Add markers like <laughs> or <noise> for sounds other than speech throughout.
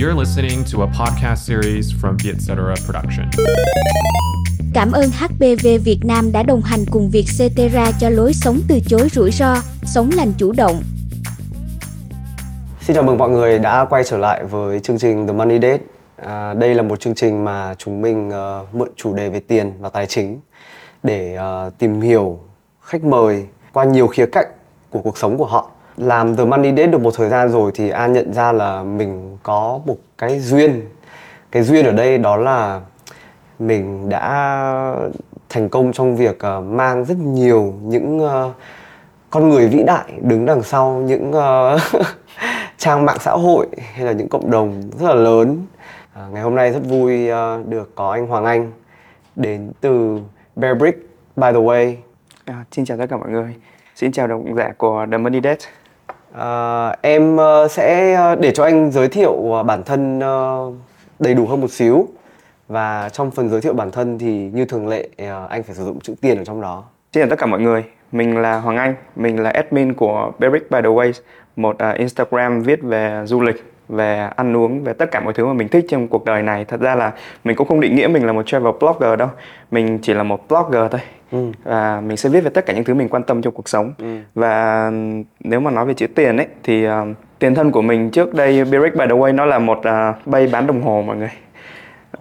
You're listening to a podcast series from Vietcetera Production. Cảm ơn HPV Việt Nam đã đồng hành cùng Vietcetera cho lối sống từ chối rủi ro, sống lành chủ động. Xin chào mừng mọi người đã quay trở lại với chương trình The Money Date. À, đây là một chương trình mà chúng mình uh, mượn chủ đề về tiền và tài chính để uh, tìm hiểu khách mời qua nhiều khía cạnh của cuộc sống của họ. Làm The Money Date được một thời gian rồi thì An nhận ra là mình có một cái duyên. Cái duyên ở đây đó là mình đã thành công trong việc uh, mang rất nhiều những uh, con người vĩ đại đứng đằng sau những uh, <laughs> trang mạng xã hội hay là những cộng đồng rất là lớn à, ngày hôm nay rất vui uh, được có anh Hoàng Anh đến từ Bearbrick by the way À, xin chào tất cả mọi người. Xin chào độc giả của The Money Date à, em ờ, sẽ ờ, để cho anh giới thiệu bản thân đầy đủ hơn một xíu. Và trong phần giới thiệu bản thân thì như thường lệ anh phải sử dụng chữ tiền ở trong đó. Xin chào tất cả mọi người. Mình là Hoàng Anh, mình là admin của Beric by the Way, một Instagram viết về du lịch, về ăn uống, về tất cả mọi thứ mà mình thích trong cuộc đời này. Thật ra là mình cũng không định nghĩa mình là một travel blogger đâu. Mình chỉ là một blogger thôi. Ừ. Và mình sẽ viết về tất cả những thứ mình quan tâm trong cuộc sống. Và nếu mà nói về chữ tiền ấy thì uh, tiền thân của mình trước đây Beric by the Way nó là một uh, bay bán đồng hồ mọi người.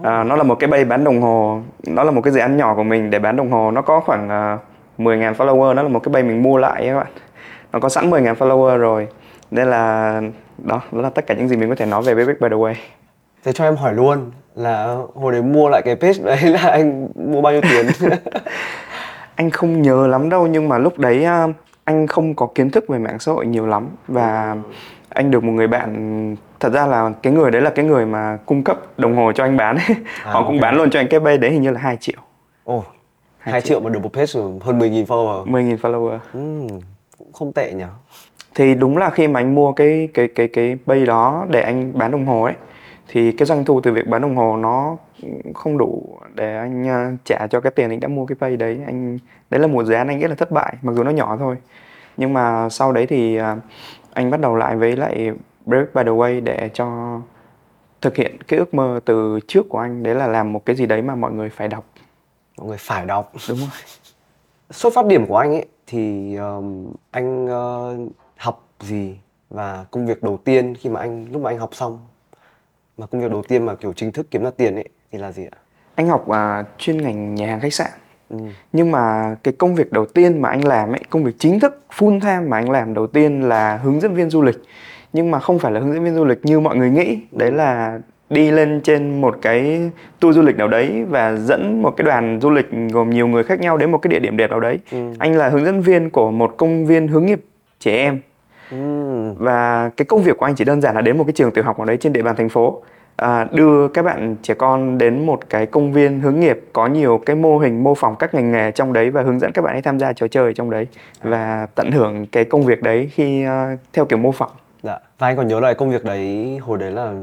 À, nó là một cái bay bán đồng hồ nó là một cái dự án nhỏ của mình để bán đồng hồ nó có khoảng uh, 10.000 follower nó là một cái bay mình mua lại các bạn nó có sẵn 10.000 follower rồi nên là đó đó là tất cả những gì mình có thể nói về Bebek by the way. Thế cho em hỏi luôn là hồi đấy mua lại cái page đấy là anh mua bao nhiêu tiền? <laughs> Anh không nhớ lắm đâu nhưng mà lúc đấy uh, anh không có kiến thức về mạng xã hội nhiều lắm. Và anh được một người bạn thật ra là cái người đấy là cái người mà cung cấp đồng hồ cho anh bán. Ấy. <laughs> họ cũng bán luôn cho anh cái bay đấy hình như là 2 triệu. Ồ 2 triệu mà được một page hơn 10.000 follower. 10.000 follower. Ừ, cũng không tệ nhỉ thì đúng là khi mà anh mua cái cái cái cái bay đó để anh bán đồng hồ ấy thì cái doanh thu từ việc bán đồng hồ nó không đủ để anh ờ, trả cho cái tiền anh đã mua cái bay đấy. Anh đấy là một dự án anh nghĩ là thất bại mặc dù nó nhỏ thôi. Nhưng mà sau đấy thì ờ, anh bắt đầu lại với lại Break by the Way để cho thực hiện cái ước mơ từ trước của anh. Đấy là làm một cái gì đấy mà mọi người phải đọc. Mọi người phải đọc. Đúng rồi. Xuất phát điểm của anh ấy thì um, anh học gì và công việc đầu tiên khi mà anh lúc mà anh học xong? Mà công việc đầu tiên mà kiểu chính thức kiếm ra tiền ấy thì là gì ạ? Anh học à, chuyên ngành nhà hàng khách sạn. Ừ. nhưng mà cái công việc đầu tiên mà anh làm ấy công việc chính thức full time mà anh làm đầu tiên là hướng dẫn viên du lịch. Nhưng mà không phải là hướng dẫn viên du lịch như mọi người nghĩ. Đấy là đi lên trên một cái tour du lịch nào đấy và dẫn một cái đoàn du lịch gồm nhiều người khác nhau đến một cái địa điểm đẹp nào đấy. Ừ. anh là hướng dẫn viên của một công viên hướng nghiệp trẻ em Ừ. và cái công việc của anh chỉ đơn giản là đến một cái trường tiểu học nào đấy trên địa bàn thành phố. À, đưa các bạn trẻ con đến một cái công viên hướng nghiệp có nhiều cái mô hình mô phỏng các ngành nghề trong đấy và hướng dẫn các bạn ấy tham gia trò chơi trong đấy và tận hưởng cái công việc đấy khi à, theo kiểu mô phỏng. Dạ. Và anh còn nhớ lại công việc đấy hồi đấy là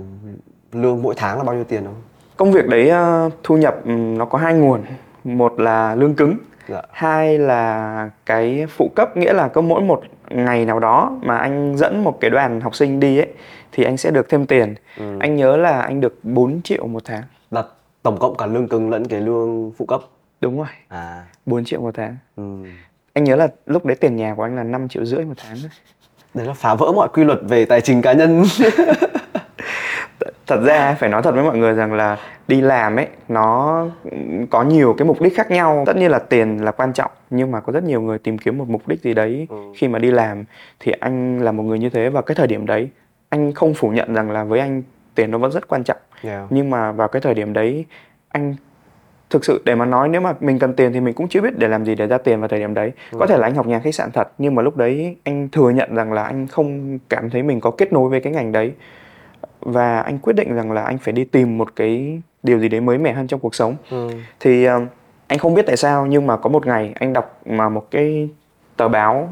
lương mỗi tháng là bao nhiêu tiền không? Công việc đấy à, thu nhập ừm, nó có hai nguồn. Một là lương cứng dạ. Hai là cái phụ cấp nghĩa là có mỗi một ngày nào đó mà anh dẫn một cái đoàn học sinh đi ấy thì anh sẽ được thêm tiền. Ừ. anh nhớ là anh được 4 triệu một tháng. Là tổng cộng cả lương cứng lẫn cái lương phụ cấp? Đúng rồi. À. 4 triệu một tháng. Ừ. anh nhớ là lúc đấy tiền nhà của anh là 5 triệu rưỡi một tháng đấy là phá vỡ mọi quy luật về tài chính cá nhân <laughs> thật ra phải nói thật với mọi người rằng là đi làm ấy nó có nhiều cái mục đích khác nhau. Tất nhiên là tiền là quan trọng nhưng mà có rất nhiều người tìm kiếm một mục đích gì đấy Ừ. khi mà đi làm. Thì anh là một người như thế và cái thời điểm đấy anh không phủ nhận rằng là với anh tiền nó vẫn rất quan trọng. Yeah. nhưng mà vào cái thời điểm đấy anh thực sự để mà nói nếu mà mình cần tiền thì mình cũng chưa biết để làm gì để ra tiền vào thời điểm đấy. Có thể là anh học nhà khách sạn thật nhưng mà lúc đấy anh thừa nhận rằng là anh không cảm thấy mình có kết nối với cái ngành đấy và anh quyết định rằng là anh phải đi tìm một cái điều gì đấy mới mẻ hơn trong cuộc sống ừ. thì ờ, anh không biết tại sao nhưng mà có một ngày anh đọc mà một cái tờ báo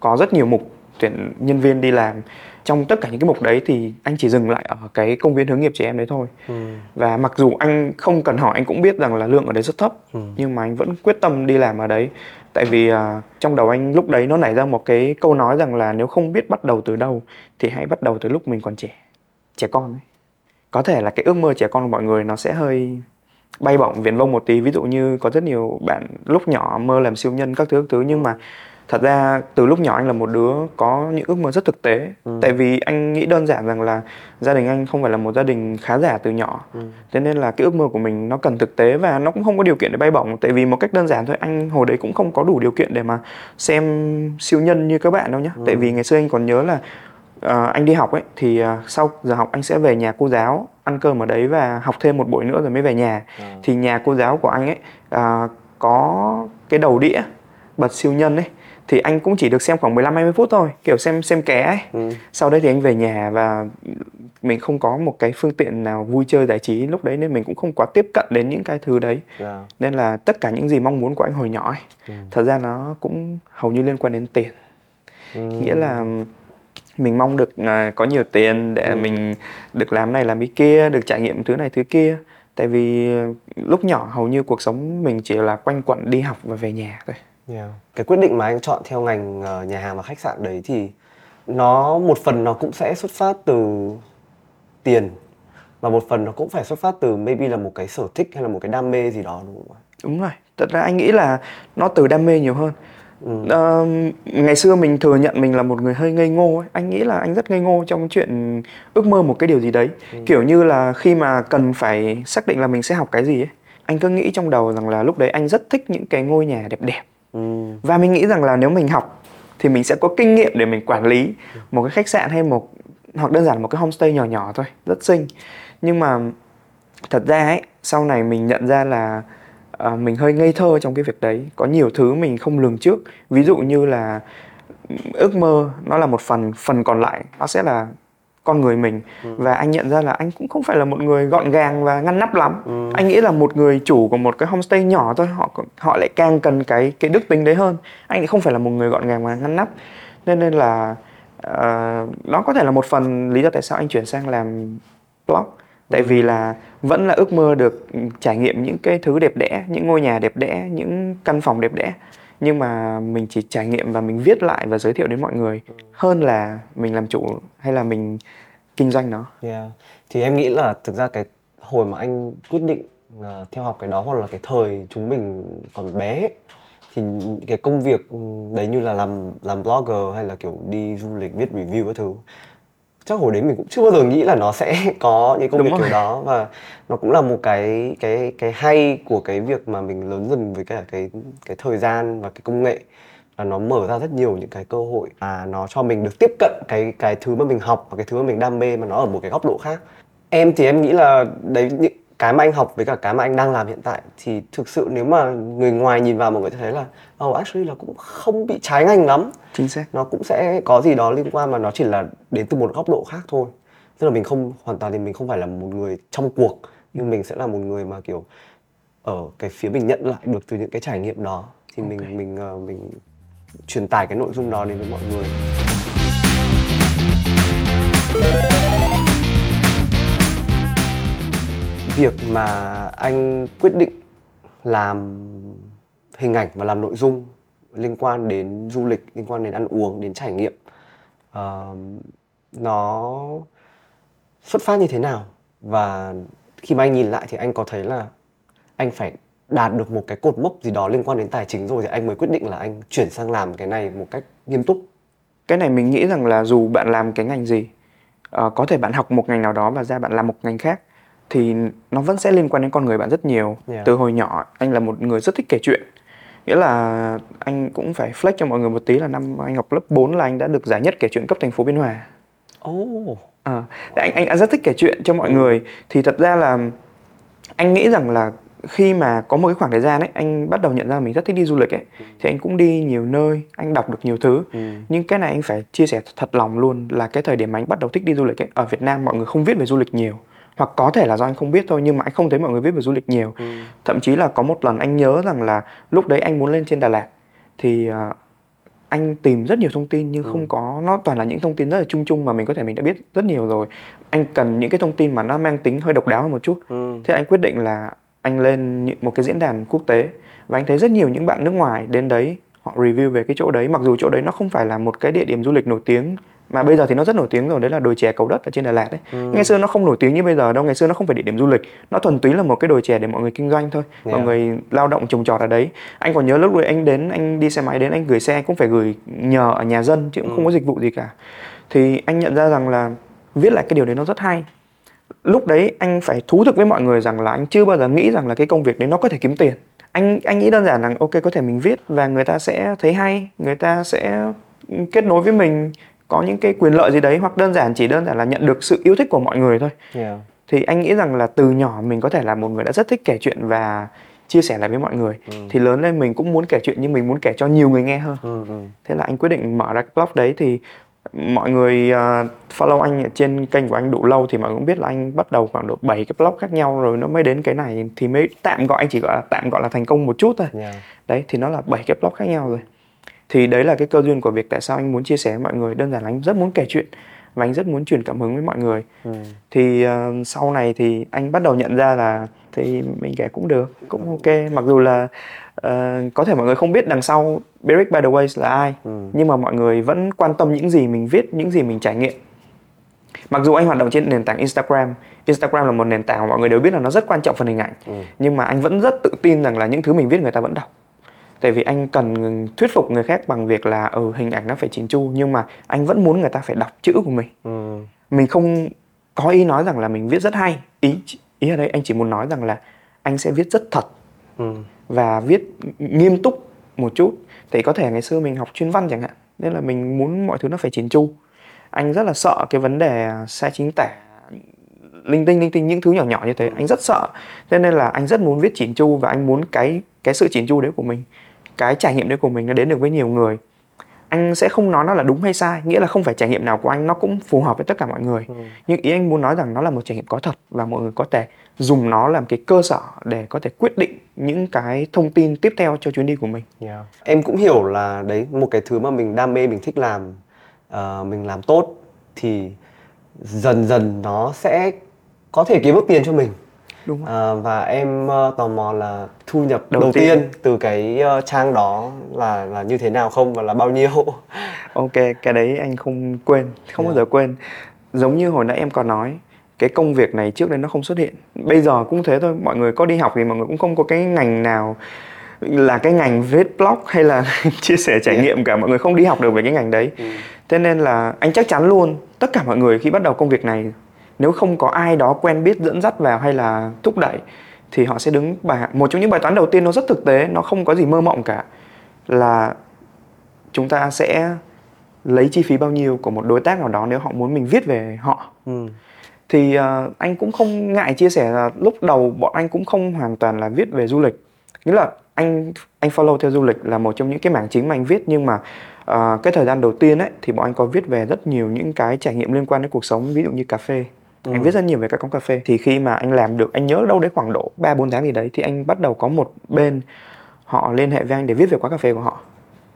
có rất nhiều mục tuyển nhân viên đi làm trong tất cả những cái mục đấy thì anh chỉ dừng lại ở cái công viên hướng nghiệp trẻ em đấy thôi Ừ. và mặc dù anh không cần hỏi anh cũng biết rằng là lương ở đấy rất thấp Ừ. nhưng mà anh vẫn quyết tâm đi làm ở đấy tại vì à, trong đầu anh lúc đấy nó nảy ra một cái câu nói rằng là nếu không biết bắt đầu từ đâu thì hãy bắt đầu từ lúc mình còn trẻ trẻ con ấy. Có thể là cái ước mơ trẻ con của mọi người nó sẽ hơi bay bổng viển vông một tí. Ví dụ như có rất nhiều bạn lúc nhỏ mơ làm siêu nhân các thứ các thứ. Nhưng mà thật ra từ lúc nhỏ anh là một đứa có những ước mơ rất thực tế. Ừ. tại vì anh nghĩ đơn giản rằng là gia đình anh không phải là một gia đình khá giả từ nhỏ. Ừ. thế nên là cái ước mơ của mình nó cần thực tế và nó cũng không có điều kiện để bay bổng. Tại vì một cách đơn giản thôi anh hồi đấy cũng không có đủ điều kiện để mà xem siêu nhân như các bạn đâu nhá. Ừ. tại vì ngày xưa anh còn nhớ là uh, anh đi học ấy thì uh, sau giờ học anh sẽ về nhà cô giáo ăn cơm ở đấy và học thêm một buổi nữa rồi mới về nhà ừ. thì nhà cô giáo của anh ấy uh, có cái đầu đĩa bật siêu nhân ấy thì anh cũng chỉ được xem khoảng 15 20 phút thôi, kiểu xem xem ké ấy. Ừ. Sau đấy thì anh về nhà và mình không có một cái phương tiện nào vui chơi giải trí lúc đấy nên mình cũng không quá tiếp cận đến những cái thứ đấy. Yeah. Dạ. Nên là tất cả những gì mong muốn của anh hồi nhỏ ấy, ừ. thật ra nó cũng hầu như liên quan đến tiền. Ừ. Nghĩa là mình mong được uh, có nhiều tiền để ừ. mình được làm này làm cái kia, được trải nghiệm thứ này thứ kia. Tại vì lúc nhỏ hầu như cuộc sống mình chỉ là quanh quẩn đi học và về nhà thôi. Yeah. Cái quyết định mà anh chọn theo ngành uh, nhà hàng và khách sạn đấy thì nó một phần nó cũng sẽ xuất phát từ tiền và một phần nó cũng phải xuất phát từ maybe là một cái sở thích hay là một cái đam mê gì đó đúng không ạ? Đúng rồi. Thật ra anh nghĩ là nó từ đam mê nhiều hơn. Ừ. Uh, ngày xưa mình thừa nhận mình là một người hơi ngây ngô ấy. anh nghĩ là anh rất ngây ngô trong chuyện ước mơ một cái điều gì đấy ừ. kiểu như là khi mà cần phải xác định là mình sẽ học cái gì ấy anh cứ nghĩ trong đầu rằng là lúc đấy anh rất thích những cái ngôi nhà đẹp đẹp Ừ. và mình nghĩ rằng là nếu mình học thì mình sẽ có kinh nghiệm để mình quản lý một cái khách sạn hay một hoặc đơn giản một cái homestay nhỏ nhỏ thôi rất xinh nhưng mà thật ra ấy sau này mình nhận ra là uh, mình hơi ngây thơ trong cái việc đấy. Có nhiều thứ mình không lường trước. Ví dụ như là ước mơ nó là một phần phần còn lại nó sẽ là con người mình. Ừ. và anh nhận ra là anh cũng không phải là một người gọn gàng và ngăn nắp lắm. Ừ. anh nghĩ là một người chủ của một cái homestay nhỏ thôi họ họ lại càng cần cái cái đức tính đấy hơn. Anh thì không phải là một người gọn gàng và ngăn nắp. Nên nên là uh, nó có thể là một phần lý do tại sao anh chuyển sang làm blog tại ừ. vì là vẫn là ước mơ được trải nghiệm những cái thứ đẹp đẽ những ngôi nhà đẹp đẽ những căn phòng đẹp đẽ nhưng mà mình chỉ trải nghiệm và mình viết lại và giới thiệu đến mọi người ừ. hơn là mình làm chủ hay là mình kinh doanh nó. Yeah. Thì em nghĩ là thực ra cái hồi mà anh quyết định uh, theo học cái đó hoặc là cái thời chúng mình còn bé thì cái công việc đấy như là làm làm blogger hay là kiểu đi du lịch viết review các thứ chắc hồi đấy mình cũng chưa bao giờ nghĩ là nó sẽ <laughs> có những công Đúng việc rồi. kiểu đó và nó cũng là một cái cái cái hay của cái việc mà mình lớn dần với cả cái cái thời gian và cái công nghệ là nó mở ra rất nhiều những cái cơ hội và nó cho mình được tiếp cận cái cái thứ mà mình học và cái thứ mà mình đam mê mà nó ở một cái góc độ khác em thì em nghĩ là đấy những cái mà anh học với cả cái mà anh đang làm hiện tại thì thực sự nếu mà người ngoài nhìn vào mọi người sẽ thấy là oh actually là cũng không bị trái ngành lắm. Chính xác. Nó cũng sẽ có gì đó liên quan mà nó chỉ là đến từ một góc độ khác thôi. Tức là mình không hoàn toàn thì mình không phải là một người trong cuộc nhưng mình sẽ là một người mà kiểu ở cái phía mình nhận lại được từ những cái trải nghiệm đó. Thì okay. mình mình uh, mình truyền tải cái nội dung đó đến với mọi người việc mà anh quyết định làm hình ảnh và làm nội dung liên quan đến du lịch liên quan đến ăn uống đến trải nghiệm uh, nó xuất phát như thế nào? Và khi mà anh nhìn lại thì anh có thấy là anh phải đạt được một cái cột mốc gì đó liên quan đến tài chính rồi thì anh mới quyết định là anh chuyển sang làm cái này một cách nghiêm túc? Cái này mình nghĩ rằng là dù bạn làm cái ngành gì uh, có thể bạn học một ngành nào đó và ra bạn làm một ngành khác thì nó vẫn sẽ liên quan đến con người bạn rất nhiều yeah. từ hồi nhỏ anh là một người rất thích kể chuyện nghĩa là anh cũng phải flex cho mọi người một tí là năm anh học lớp 4 là anh đã được giải nhất kể chuyện cấp thành phố biên hòa oh. à, anh anh rất thích kể chuyện cho mọi người thì thật ra là anh nghĩ rằng là khi mà có một cái khoảng thời gian ấy anh bắt đầu nhận ra mình rất thích đi du lịch ấy ừ. thì anh cũng đi nhiều nơi anh đọc được nhiều thứ ừ. nhưng cái này anh phải chia sẻ thật lòng luôn là cái thời điểm mà anh bắt đầu thích đi du lịch ấy ở Việt Nam mọi người không viết về du lịch nhiều hoặc có thể là do anh không biết thôi nhưng mà anh không thấy mọi người viết về du lịch nhiều ừ. thậm chí là có một lần anh nhớ rằng là lúc đấy anh muốn lên trên Đà Lạt thì uh, anh tìm rất nhiều thông tin nhưng ừ. không có nó toàn là những thông tin rất là chung chung mà mình có thể mình đã biết rất nhiều rồi anh cần những cái thông tin mà nó mang tính hơi độc đáo hơn một chút ừ. thế anh quyết định là anh lên một cái diễn đàn quốc tế và anh thấy rất nhiều những bạn nước ngoài đến đấy họ review về cái chỗ đấy mặc dù chỗ đấy nó không phải là một cái địa điểm du lịch nổi tiếng mà bây giờ thì nó rất nổi tiếng rồi đấy là đồi chè cầu đất ở trên Đà Lạt đấy. Ngày xưa nó không nổi tiếng như bây giờ đâu ngày xưa nó không phải địa điểm du lịch. Nó thuần túy là một cái đồi chè để mọi người kinh doanh thôi mọi Yeah. người lao động trồng trọt ở đấy. Anh còn nhớ lúc đấy anh đến anh đi xe máy đến anh gửi xe cũng phải gửi nhờ ở nhà dân chứ cũng không có dịch vụ gì cả. Thì anh nhận ra rằng là viết lại cái điều đấy nó rất hay. Lúc đấy anh phải thú thực với mọi người rằng là anh chưa bao giờ nghĩ rằng là cái công việc đấy nó có thể kiếm tiền. Anh anh nghĩ đơn giản là ok có thể mình viết và người ta sẽ thấy hay người ta sẽ kết nối với mình có những cái quyền lợi gì đấy hoặc đơn giản chỉ đơn giản là nhận được sự yêu thích của mọi người thôi. Yeah. thì anh nghĩ rằng là từ nhỏ mình có thể là một người đã rất thích kể chuyện và chia sẻ lại với mọi người. Thì lớn lên mình cũng muốn kể chuyện nhưng mình muốn kể cho nhiều người nghe hơn. Ừ, ừ. thế là anh quyết định mở ra cái blog đấy. Thì mọi người uh, follow anh ở trên kênh của anh đủ lâu thì mọi người cũng biết là anh bắt đầu khoảng độ 7 cái blog khác nhau rồi nó mới đến cái này. Thì mới tạm gọi anh chỉ gọi là tạm gọi là thành công một chút thôi. Yeah. đấy thì nó là 7 cái blog khác nhau rồi thì đấy là cái cơ duyên của việc tại sao anh muốn chia sẻ với mọi người. Đơn giản là anh rất muốn kể chuyện và anh rất muốn truyền cảm hứng với mọi người. Ừ. thì ờ, sau này thì anh bắt đầu nhận ra là thì mình kể cũng được cũng ok. Mặc dù là ờ, có thể mọi người không biết đằng sau Beric by the Ways là ai. Ừ. nhưng mà mọi người vẫn quan tâm những gì mình viết những gì mình trải nghiệm. Mặc dù anh hoạt động trên nền tảng Instagram Instagram là một nền tảng mà mọi người đều biết là nó rất quan trọng phần hình ảnh. Ừ. nhưng mà anh vẫn rất tự tin rằng là những thứ mình viết người ta vẫn đọc tại vì anh cần thuyết phục người khác bằng việc là ừ hình ảnh nó phải chỉn chu nhưng mà anh vẫn muốn người ta phải đọc chữ của mình. Ừ. mình không có ý nói rằng là mình viết rất hay. Ý ý ở đây anh chỉ muốn nói rằng là anh sẽ viết rất thật. Ừ. và viết nghiêm túc một chút. Thì có thể ngày xưa mình học chuyên văn chẳng hạn nên là mình muốn mọi thứ nó phải chỉn chu. Anh rất là sợ cái vấn đề sai chính tả linh tinh linh tinh những thứ nhỏ nhỏ như thế. Anh rất sợ. Cho nên là anh rất muốn viết chỉn chu và anh muốn cái cái sự chỉn chu đấy của mình cái trải nghiệm đấy của mình nó đến được với nhiều người anh sẽ không nói nó là đúng hay sai nghĩa là không phải trải nghiệm nào của anh nó cũng phù hợp với tất cả mọi người nhưng ý anh muốn nói rằng nó là một trải nghiệm có thật và mọi người có thể dùng nó làm cái cơ sở để có thể quyết định những cái thông tin tiếp theo cho chuyến đi của mình Yeah. Em cũng hiểu là đấy một cái thứ mà mình đam mê mình thích làm ờ, mình làm tốt thì dần dần nó sẽ có thể kiếm được tiền cho mình. Đúng không Ờ, và em ờ, tò mò là thu nhập Đầu đầu, tiên. tiên. từ cái ờ, trang đó là là như thế nào không và là bao nhiêu? <laughs> ok cái đấy anh không quên không bao giờ quên giống như hồi nãy em còn nói cái công việc này trước đây nó không xuất hiện bây giờ cũng thế thôi mọi người có đi học thì mọi người cũng không có cái ngành nào là cái ngành viết blog hay là <laughs> chia sẻ trải Yeah. nghiệm cả mọi người không đi học được về cái ngành đấy thế nên là anh chắc chắn luôn tất cả mọi người khi bắt đầu công việc này nếu không có ai đó quen biết dẫn dắt vào hay là thúc đẩy thì họ sẽ đứng bài một trong những bài toán đầu tiên nó rất thực tế nó không có gì mơ mộng cả là chúng ta sẽ lấy chi phí bao nhiêu của một đối tác nào đó nếu họ muốn mình viết về họ. Ừ. thì ờ, anh cũng không ngại chia sẻ là lúc đầu bọn anh cũng không hoàn toàn là viết về du lịch. Nghĩa là anh anh follow theo du lịch là một trong những cái mảng chính mà anh viết nhưng mà ờ, cái thời gian đầu tiên ấy thì bọn anh có viết về rất nhiều những cái trải nghiệm liên quan đến cuộc sống ví dụ như cà phê anh viết rất nhiều về các quán cà phê. Thì khi mà anh làm được anh nhớ đâu đấy khoảng độ 3 4 tháng gì đấy thì anh bắt đầu có một bên họ liên hệ với anh để viết về quán cà phê của họ.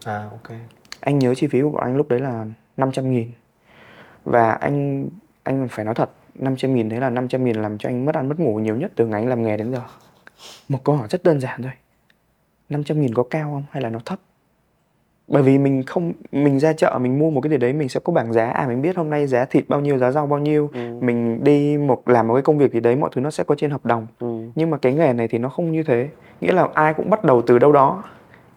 À ok. anh nhớ chi phí của bọn anh lúc đấy là 500 nghìn. Và anh anh phải nói thật 500 nghìn đấy là 500 nghìn làm cho anh mất ăn mất ngủ nhiều nhất từ ngày anh làm nghề đến giờ. Một câu hỏi rất đơn giản thôi. 500 nghìn có cao không? Hay là nó thấp bởi vì mình không mình ra chợ mình mua một cái gì đấy mình sẽ có bảng giá. À mình biết hôm nay giá thịt bao nhiêu giá rau bao nhiêu. Mình đi một làm một cái công việc gì đấy mọi thứ nó sẽ có trên hợp đồng. Ừ. nhưng mà cái nghề này thì nó không như thế. Nghĩa là ai cũng bắt đầu từ đâu đó.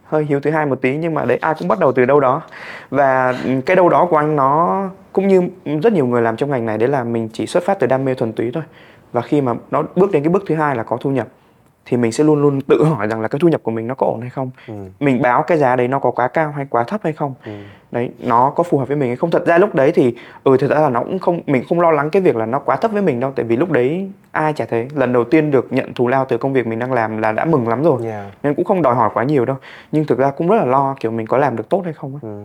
Hơi hiếu thứ hai một tí nhưng mà đấy ai cũng bắt đầu từ đâu đó. Và cái đâu đó của anh nó cũng như rất nhiều người làm trong ngành này đấy là mình chỉ xuất phát từ đam mê thuần túy thôi. Và khi mà nó bước đến cái bước thứ hai là có thu nhập thì mình sẽ luôn luôn tự hỏi rằng là cái thu nhập của mình nó có ổn hay không Ừ. mình báo cái giá đấy nó có quá cao hay quá thấp hay không Ừ. đấy nó có phù hợp với mình hay không thật ra lúc đấy thì ừ thật ra là nó cũng không mình không lo lắng cái việc là nó quá thấp với mình đâu tại vì lúc đấy ai chả thế lần đầu tiên được nhận thù lao từ công việc mình đang làm là đã mừng lắm rồi Yeah. nên cũng không đòi hỏi quá nhiều đâu nhưng thực ra cũng rất là lo kiểu mình có làm được tốt hay không á Ừ.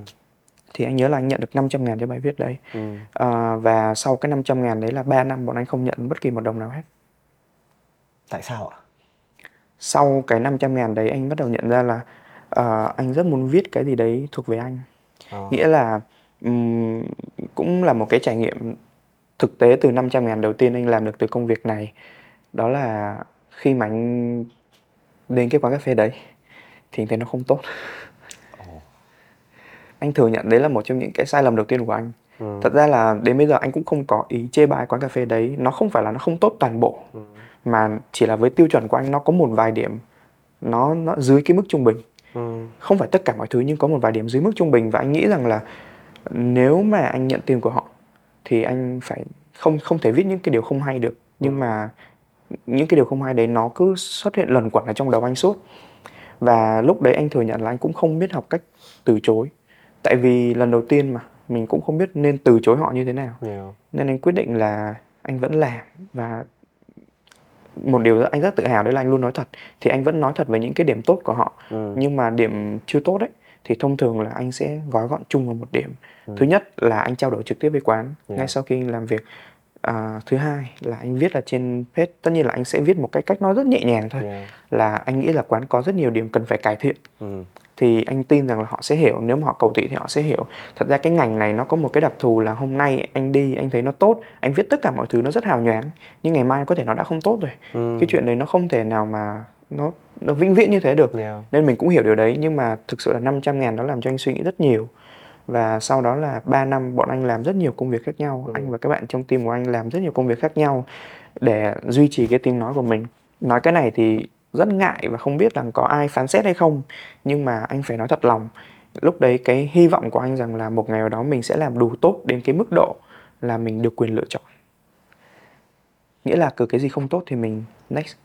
thì anh nhớ là anh nhận được 500 ngàn cho bài viết đấy Ừ. à, và sau cái 500 ngàn đấy là 3 năm bọn anh không nhận bất kỳ một đồng nào hết Tại sao ạ? Sau cái 500 ngàn đấy anh bắt đầu nhận ra là ờ, anh rất muốn viết cái gì đấy thuộc về anh. Ờ. nghĩa là ừm, cũng là một cái trải nghiệm thực tế từ 500 ngàn đầu tiên anh làm được từ công việc này. Đó là khi mà anh đến cái quán cà phê đấy thì anh thấy nó không tốt. Anh thừa nhận đấy là một trong những cái sai lầm đầu tiên của anh. Ừ. thật ra là đến bây giờ anh cũng không có ý chê bai quán cà phê đấy. Nó không phải là nó không tốt toàn bộ. Ừ. mà chỉ là với tiêu chuẩn của anh nó có một vài điểm nó nó dưới cái mức trung bình. Ừ. không phải tất cả mọi thứ nhưng có một vài điểm dưới mức trung bình và anh nghĩ rằng là nếu mà anh nhận tiền của họ thì anh phải không không thể viết những cái điều không hay được. Nhưng mà những cái điều không hay đấy nó cứ xuất hiện lần quẩn ở trong đầu anh suốt. Và lúc đấy anh thừa nhận là anh cũng không biết học cách từ chối. Tại vì lần đầu tiên mà mình cũng không biết nên từ chối họ như thế nào. Yeah. nên anh quyết định là anh vẫn làm và một điều anh rất tự hào đấy là anh luôn nói thật thì anh vẫn nói thật về những cái điểm tốt của họ Ừ. nhưng mà điểm chưa tốt ấy thì thông thường là anh sẽ gói gọn chung vào một điểm Ừ. thứ nhất là anh trao đổi trực tiếp với quán Yeah. ngay sau khi làm việc à, thứ hai là anh viết là trên page tất nhiên là anh sẽ viết một cái cách nói rất nhẹ nhàng thôi Yeah. là anh nghĩ là quán có rất nhiều điểm cần phải cải thiện Ừ. thì anh tin rằng là họ sẽ hiểu. Nếu mà họ cầu thị thì họ sẽ hiểu. Thật ra cái ngành này nó có một cái đặc thù là hôm nay anh đi anh thấy nó tốt. Anh viết tất cả mọi thứ nó rất hào nhoáng. Nhưng ngày mai có thể nó đã không tốt rồi. Ừ. cái chuyện đấy nó không thể nào mà nó nó vĩnh viễn như thế được. Yeah. nên mình cũng hiểu điều đấy. Nhưng mà thực sự là 500 ngàn nó làm cho anh suy nghĩ rất nhiều. Và sau đó là 3 năm bọn anh làm rất nhiều công việc khác nhau. Ừ. anh và các bạn trong team của anh làm rất nhiều công việc khác nhau để duy trì cái tiếng nói của mình. Nói cái này thì rất ngại và không biết rằng có ai phán xét hay không. Nhưng mà anh phải nói thật lòng lúc đấy cái hy vọng của anh rằng là một ngày nào đó mình sẽ làm đủ tốt đến cái mức độ là mình được quyền lựa chọn. Nghĩa là cứ cái gì không tốt thì mình next.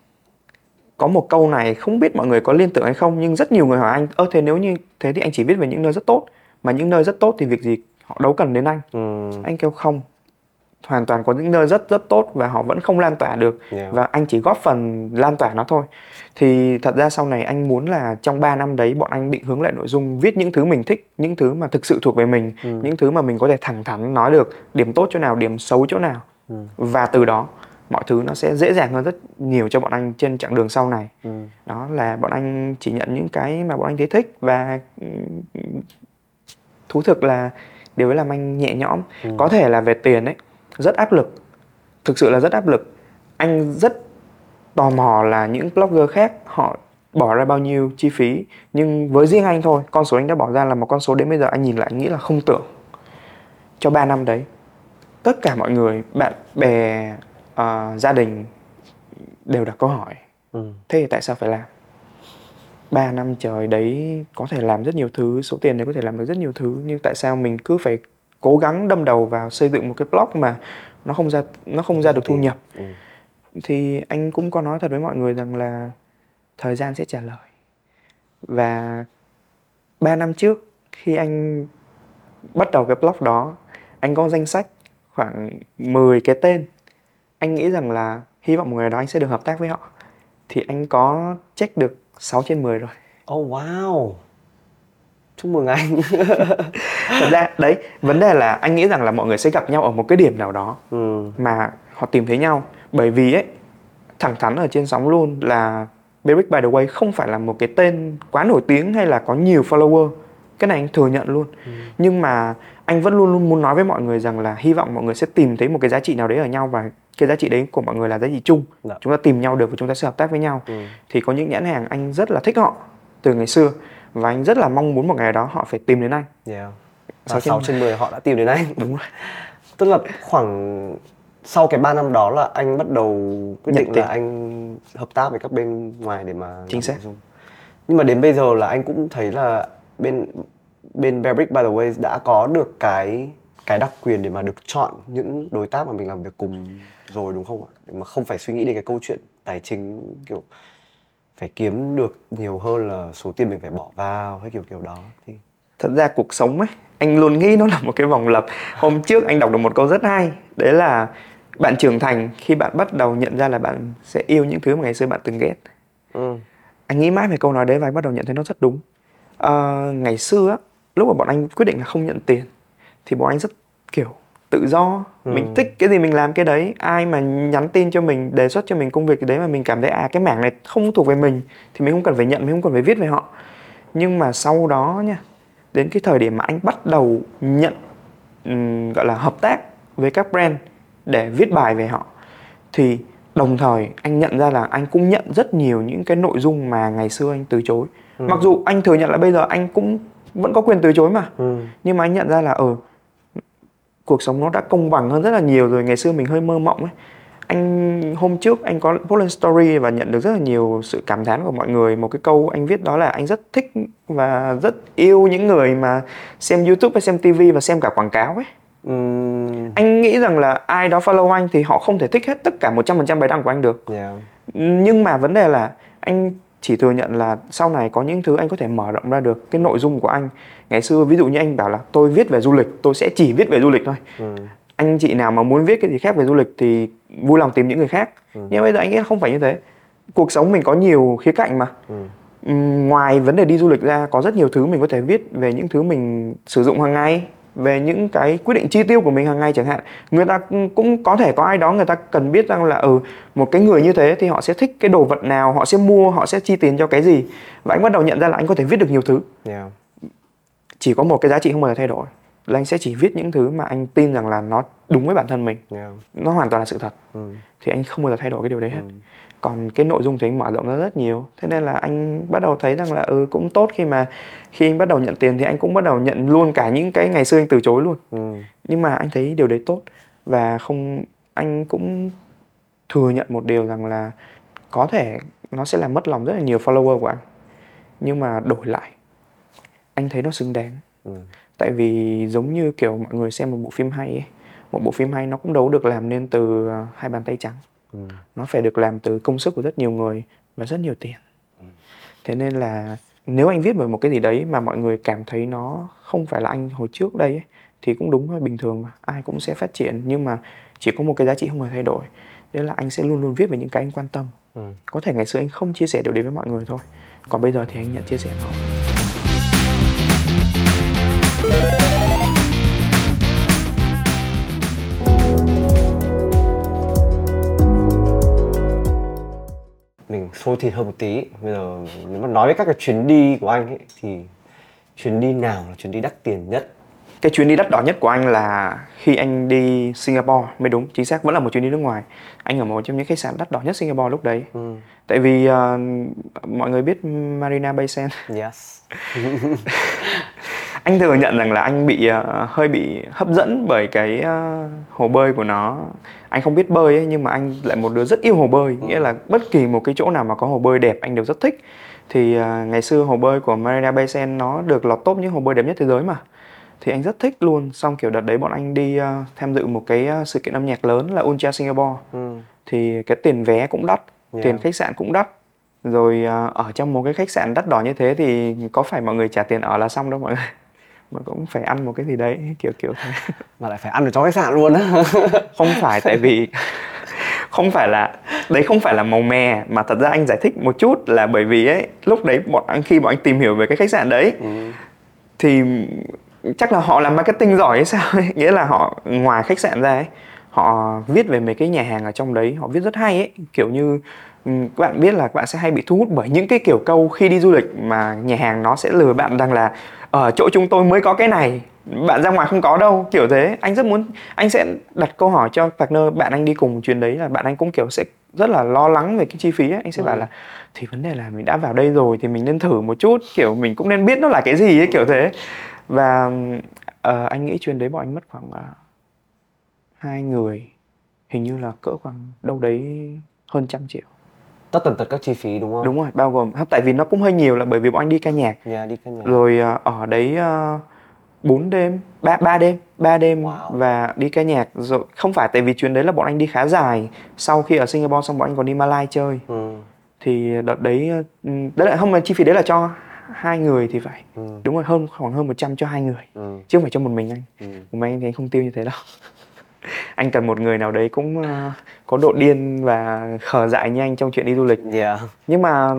Có một câu này không biết mọi người có liên tưởng hay không nhưng rất nhiều người hỏi anh ơ thế nếu như thế thì anh chỉ viết về những nơi rất tốt mà những nơi rất tốt thì việc gì họ đâu cần đến anh. Ừ. anh kêu không hoàn toàn có những nơi rất rất tốt và họ vẫn không lan tỏa được Yeah. và anh chỉ góp phần lan tỏa nó thôi thì thật ra sau này anh muốn là trong 3 năm đấy bọn anh định hướng lại nội dung viết những thứ mình thích những thứ mà thực sự thuộc về mình Ừ. những thứ mà mình có thể thẳng thắn nói được điểm tốt chỗ nào điểm xấu chỗ nào Ừ. và từ đó mọi thứ nó sẽ dễ dàng hơn rất nhiều cho bọn anh trên chặng đường sau này Ừ. đó là bọn anh chỉ nhận những cái mà bọn anh thấy thích và ừm, thú thực là điều ấy làm anh nhẹ nhõm Ừ. có thể là về tiền ấy rất áp lực. Thực sự là rất áp lực. Anh rất tò mò là những blogger khác họ bỏ ra bao nhiêu chi phí nhưng với riêng anh thôi con số anh đã bỏ ra là một con số đến bây giờ anh nhìn lại anh nghĩ là không tưởng. Cho 3 năm đấy tất cả mọi người bạn bè ờ, gia đình đều đặt câu hỏi Ừ. thế thì tại sao phải làm? 3 năm trời đấy có thể làm rất nhiều thứ số tiền đấy có thể làm được rất nhiều thứ nhưng tại sao mình cứ phải cố gắng đâm đầu vào xây dựng một cái blog mà nó không ra nó không ra được thu nhập. Ừ. thì anh cũng có nói thật với mọi người rằng là thời gian sẽ trả lời. Và 3 năm trước khi anh bắt đầu cái blog đó anh có danh sách khoảng 10 cái tên. Anh nghĩ rằng là hy vọng một ngày đó anh sẽ được hợp tác với họ. Thì anh có check được 6 trên 10 rồi. Oh wow. Chúc mừng anh. <laughs> thật ra đấy vấn đề là anh nghĩ rằng là mọi người sẽ gặp nhau ở một cái điểm nào đó ừ. mà họ tìm thấy nhau bởi vì ấy thẳng thắn ở trên sóng luôn là Beric by the way không phải là một cái tên quá nổi tiếng hay là có nhiều follower cái này anh thừa nhận luôn nhưng mà anh vẫn luôn luôn muốn nói với mọi người rằng là hy vọng mọi người sẽ tìm thấy một cái giá trị nào đấy ở nhau và cái giá trị đấy của mọi người là giá trị chung Dạ. chúng ta tìm nhau được và chúng ta sẽ hợp tác với nhau Ừ. thì có những nhãn hàng anh rất là thích họ từ ngày xưa và anh rất là mong muốn một ngày đó họ phải tìm đến anh Yeah. Sáu Và trên 6 mười. trên 10 họ đã tìm đến anh. <laughs> đúng rồi Tức là khoảng sau cái 3 năm đó là anh bắt đầu quyết Nhận định tiền. là anh hợp tác với các bên ngoài để mà Chính xác. dung. Nhưng mà đến bây giờ là anh cũng thấy là bên bên Bearbrick by the way đã có được cái cái đặc quyền để mà được chọn những đối tác mà mình làm việc cùng rồi đúng không ạ? Để mà không phải suy nghĩ đến cái câu chuyện tài chính kiểu phải kiếm được nhiều hơn là số tiền mình phải bỏ vào hay kiểu kiểu đó thì thật ra cuộc sống ấy anh luôn nghĩ nó là một cái vòng lặp. Hôm trước anh đọc được một câu rất hay đấy là bạn trưởng thành khi bạn bắt đầu nhận ra là bạn sẽ yêu những thứ mà ngày xưa bạn từng ghét. Ừ. anh nghĩ mãi về câu nói đấy và anh bắt đầu nhận thấy nó rất đúng. Ờ, ngày xưa lúc mà bọn anh quyết định là không nhận tiền thì bọn anh rất kiểu tự do. Mình Ừ. thích cái gì mình làm cái đấy. Ai mà nhắn tin cho mình đề xuất cho mình công việc cái đấy mà mình cảm thấy à cái mảng này không thuộc về mình thì mình không cần phải nhận mình không cần phải viết về họ. Nhưng mà sau đó nha đến cái thời điểm mà anh bắt đầu nhận ừm, gọi là hợp tác với các brand để viết bài về họ thì đồng thời anh nhận ra là anh cũng nhận rất nhiều những cái nội dung mà ngày xưa anh từ chối. Mặc dù anh thừa nhận là bây giờ anh cũng vẫn có quyền từ chối mà. Ừ. nhưng mà anh nhận ra là ở cuộc sống nó đã công bằng hơn rất là nhiều rồi. Ngày xưa mình hơi mơ mộng ấy. Anh hôm trước anh có post lên story và nhận được rất là nhiều sự cảm thán của mọi người. Một cái câu anh viết đó là anh rất thích và rất yêu những người mà xem youtube hay xem tv và xem cả quảng cáo ấy. Ừm, anh nghĩ rằng là ai đó follow anh thì họ không thể thích hết tất cả 100% bài đăng của anh được. Yeah. nhưng mà vấn đề là anh chỉ thừa nhận là sau này có những thứ anh có thể mở rộng ra được cái nội dung của anh. Ngày xưa ví dụ như anh bảo là tôi viết về du lịch tôi sẽ chỉ viết về du lịch thôi. Ừ. anh chị nào mà muốn viết cái gì khác về du lịch thì vui lòng tìm những người khác. Nhưng bây giờ anh nghĩ không phải như thế. Cuộc sống mình có nhiều khía cạnh mà. Ừ. Ngoài vấn đề đi du lịch ra có rất nhiều thứ mình có thể viết về những thứ mình sử dụng hàng ngày về những cái quyết định chi tiêu của mình hàng ngày chẳng hạn người ta cũng- có thể có ai đó người ta cần biết rằng là ừ một cái người như thế thì họ sẽ thích cái đồ vật nào họ sẽ mua họ sẽ chi tiền cho cái gì. Và anh bắt đầu nhận ra là anh có thể viết được nhiều thứ. Yeah. chỉ có một cái giá trị không bao giờ thay đổi. Là anh sẽ chỉ viết những thứ mà anh tin rằng là nó đúng với bản thân mình. Yeah. nó hoàn toàn là sự thật. Ừ. thì anh không bao giờ thay đổi cái điều đấy hết còn cái nội dung thì anh mở rộng ra rất nhiều. Thế nên là anh bắt đầu thấy rằng là ừ cũng tốt khi mà khi anh bắt đầu nhận tiền thì anh cũng bắt đầu nhận luôn cả những cái ngày xưa anh từ chối luôn. Ừ. nhưng mà anh thấy điều đấy tốt và không anh cũng thừa nhận một điều rằng là có thể nó sẽ làm mất lòng rất là nhiều follower của anh. Nhưng mà đổi lại anh thấy nó xứng đáng. Ừ. tại vì giống như kiểu mọi người xem một bộ phim hay ấy, một bộ phim hay nó cũng đâu được làm nên từ à, hai bàn tay trắng Ừ. nó phải được làm từ công sức của rất nhiều người và rất nhiều tiền. Thế nên là nếu anh viết về một cái gì đấy mà mọi người cảm thấy nó không phải là anh hồi trước đây ấy, thì cũng đúng thôi bình thường mà ai cũng sẽ phát triển. Nhưng mà chỉ có một cái giá trị không hề thay đổi đấy là anh sẽ luôn luôn viết về những cái anh quan tâm. Ừ. có thể ngày xưa anh không chia sẻ điều đấy với mọi người thôi còn bây giờ thì anh nhận chia sẻ nó xô thịt hơn một tí. Bây giờ nếu mà nói về các cái chuyến đi của anh ấy thì chuyến đi nào là chuyến đi đắt tiền nhất? Cái chuyến đi đắt đỏ nhất của anh là khi anh đi Singapore mới đúng chính xác vẫn là một chuyến đi nước ngoài. Anh ở một trong những khách sạn đắt đỏ nhất Singapore lúc đấy. Ừ. tại vì ờ, mọi người biết Marina Bay Sands. Yes <laughs> <laughs> anh thừa nhận rằng là anh bị ờ, hơi bị hấp dẫn bởi cái ờ, hồ bơi của nó. Anh không biết bơi ấy, nhưng mà anh lại một đứa rất yêu hồ bơi. Nghĩa là bất kỳ một cái chỗ nào mà có hồ bơi đẹp anh đều rất thích. Thì ờ, ngày xưa hồ bơi của Marina Bay Sands nó được lọt top những hồ bơi đẹp nhất thế giới mà. Thì anh rất thích luôn. Xong kiểu đợt đấy bọn anh đi ờ, tham dự một cái sự kiện âm nhạc lớn là Ultra Singapore. Ừ. thì cái tiền vé cũng đắt Yeah. tiền khách sạn cũng đắt. Rồi à, ở trong một cái khách sạn đắt đỏ như thế thì có phải mọi người trả tiền ở là xong đâu mọi người mà cũng phải ăn một cái gì đấy kiểu kiểu thế mà lại phải ăn ở trong khách sạn luôn á <laughs> không phải tại vì <laughs> không phải là đấy không phải là màu mè mà thật ra anh giải thích một chút là bởi vì ấy lúc đấy bọn anh khi bọn anh tìm hiểu về cái khách sạn đấy ừ. thì chắc là họ làm marketing giỏi hay sao ấy. nghĩa là họ ngoài khách sạn ra ấy họ viết về mấy cái nhà hàng ở trong đấy họ viết rất hay ấy kiểu như ừm, các bạn biết là các bạn sẽ hay bị thu hút bởi những cái kiểu câu khi đi du lịch mà nhà hàng nó sẽ lừa bạn rằng là ở chỗ chúng tôi mới có cái này. Bạn ra ngoài không có đâu kiểu thế. Anh rất muốn anh sẽ đặt câu hỏi cho partner bạn anh đi cùng chuyến đấy là bạn anh cũng kiểu sẽ rất là lo lắng về cái chi phí ấy. Anh sẽ bảo là thì vấn đề là mình đã vào đây rồi thì mình nên thử một chút kiểu mình cũng nên biết nó là cái gì ấy kiểu thế. Và ờ, anh nghĩ chuyến đấy bọn anh mất khoảng uh, hai người. Hình như là cỡ khoảng đâu đấy hơn trăm triệu tất tần tật các chi phí đúng không đúng rồi bao gồm tại vì nó cũng hơi nhiều là bởi vì bọn anh đi ca nhạc yeah, đi căn nhà rồi ờ, ở đấy 4 đêm ba ba đêm ba đêm Wow. và đi ca nhạc rồi không phải tại vì chuyến đấy là bọn anh đi khá dài sau khi ở Singapore xong bọn anh còn đi Malai chơi ừ. thì đợt đấy ờ, đấy là không mà chi phí đấy là cho hai người thì phải Ừ. đúng rồi hơn khoảng hơn 100 cho hai người Ừ. chứ không phải cho một mình anh Ừ. một mình anh thì anh không tiêu như thế đâu <laughs> anh cần một người nào đấy cũng có độ điên và khờ dại như anh trong chuyện đi du lịch yeah. nhưng mà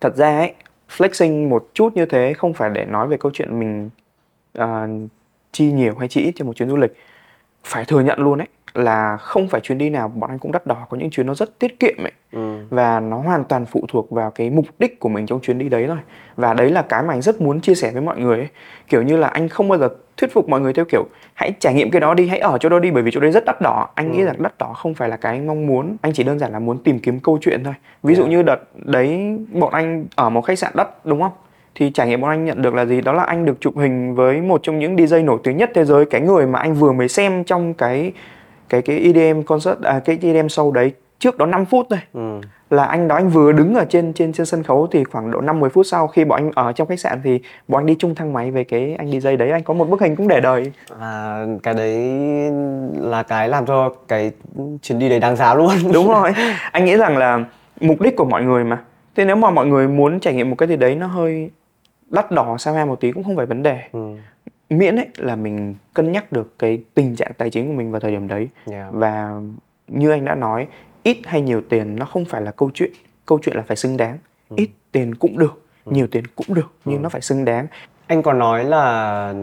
thật ra ấy flexing một chút như thế không phải để nói về câu chuyện mình ờ, chi nhiều hay chi ít cho một chuyến du lịch phải thừa nhận luôn ấy là không phải chuyến đi nào bọn anh cũng đắt đỏ có những chuyến nó rất tiết kiệm ấy. Ừ. và nó hoàn toàn phụ thuộc vào cái mục đích của mình trong chuyến đi đấy thôi. Và đấy là cái mà anh rất muốn chia sẻ với mọi người ấy. kiểu như là anh không bao giờ thuyết phục mọi người theo kiểu hãy trải nghiệm cái đó đi hãy ở chỗ đó đi bởi vì chỗ đấy rất đắt đỏ. Anh nghĩ rằng đắt đỏ không phải là cái anh mong muốn anh chỉ đơn giản là muốn tìm kiếm câu chuyện thôi. Ví dụ Yeah. như đợt đấy bọn anh ở một khách sạn đắt đúng không? Thì trải nghiệm bọn anh nhận được là gì? Đó là anh được chụp hình với một trong những DJ nổi tiếng nhất thế giới cái người mà anh vừa mới xem trong cái cái cái EDM concert à, cái EDM show đấy trước đó 5 phút thôi. Ừ. là anh đó anh vừa đứng ở trên trên trên sân khấu thì khoảng độ 5 10 phút sau khi bọn anh ở trong khách sạn thì bọn anh đi chung thang máy về cái anh DJ đấy. Anh có một bức hình cũng để đời. Và cái đấy là cái làm cho cái chuyến đi đấy đáng giá luôn. <laughs> Đúng rồi. <laughs> Anh nghĩ rằng là mục đích của mọi người mà. Thế nếu mà mọi người muốn trải nghiệm một cái gì đấy nó hơi đắt đỏ sao hai một tí cũng không phải vấn đề. Ừ. miễn ấy là mình cân nhắc được cái tình trạng tài chính của mình vào thời điểm đấy. Yeah. và như anh đã nói ít hay nhiều tiền nó không phải là câu chuyện câu chuyện là phải xứng đáng. Ít tiền cũng được nhiều tiền cũng được nhưng nó phải xứng đáng. Anh còn nói là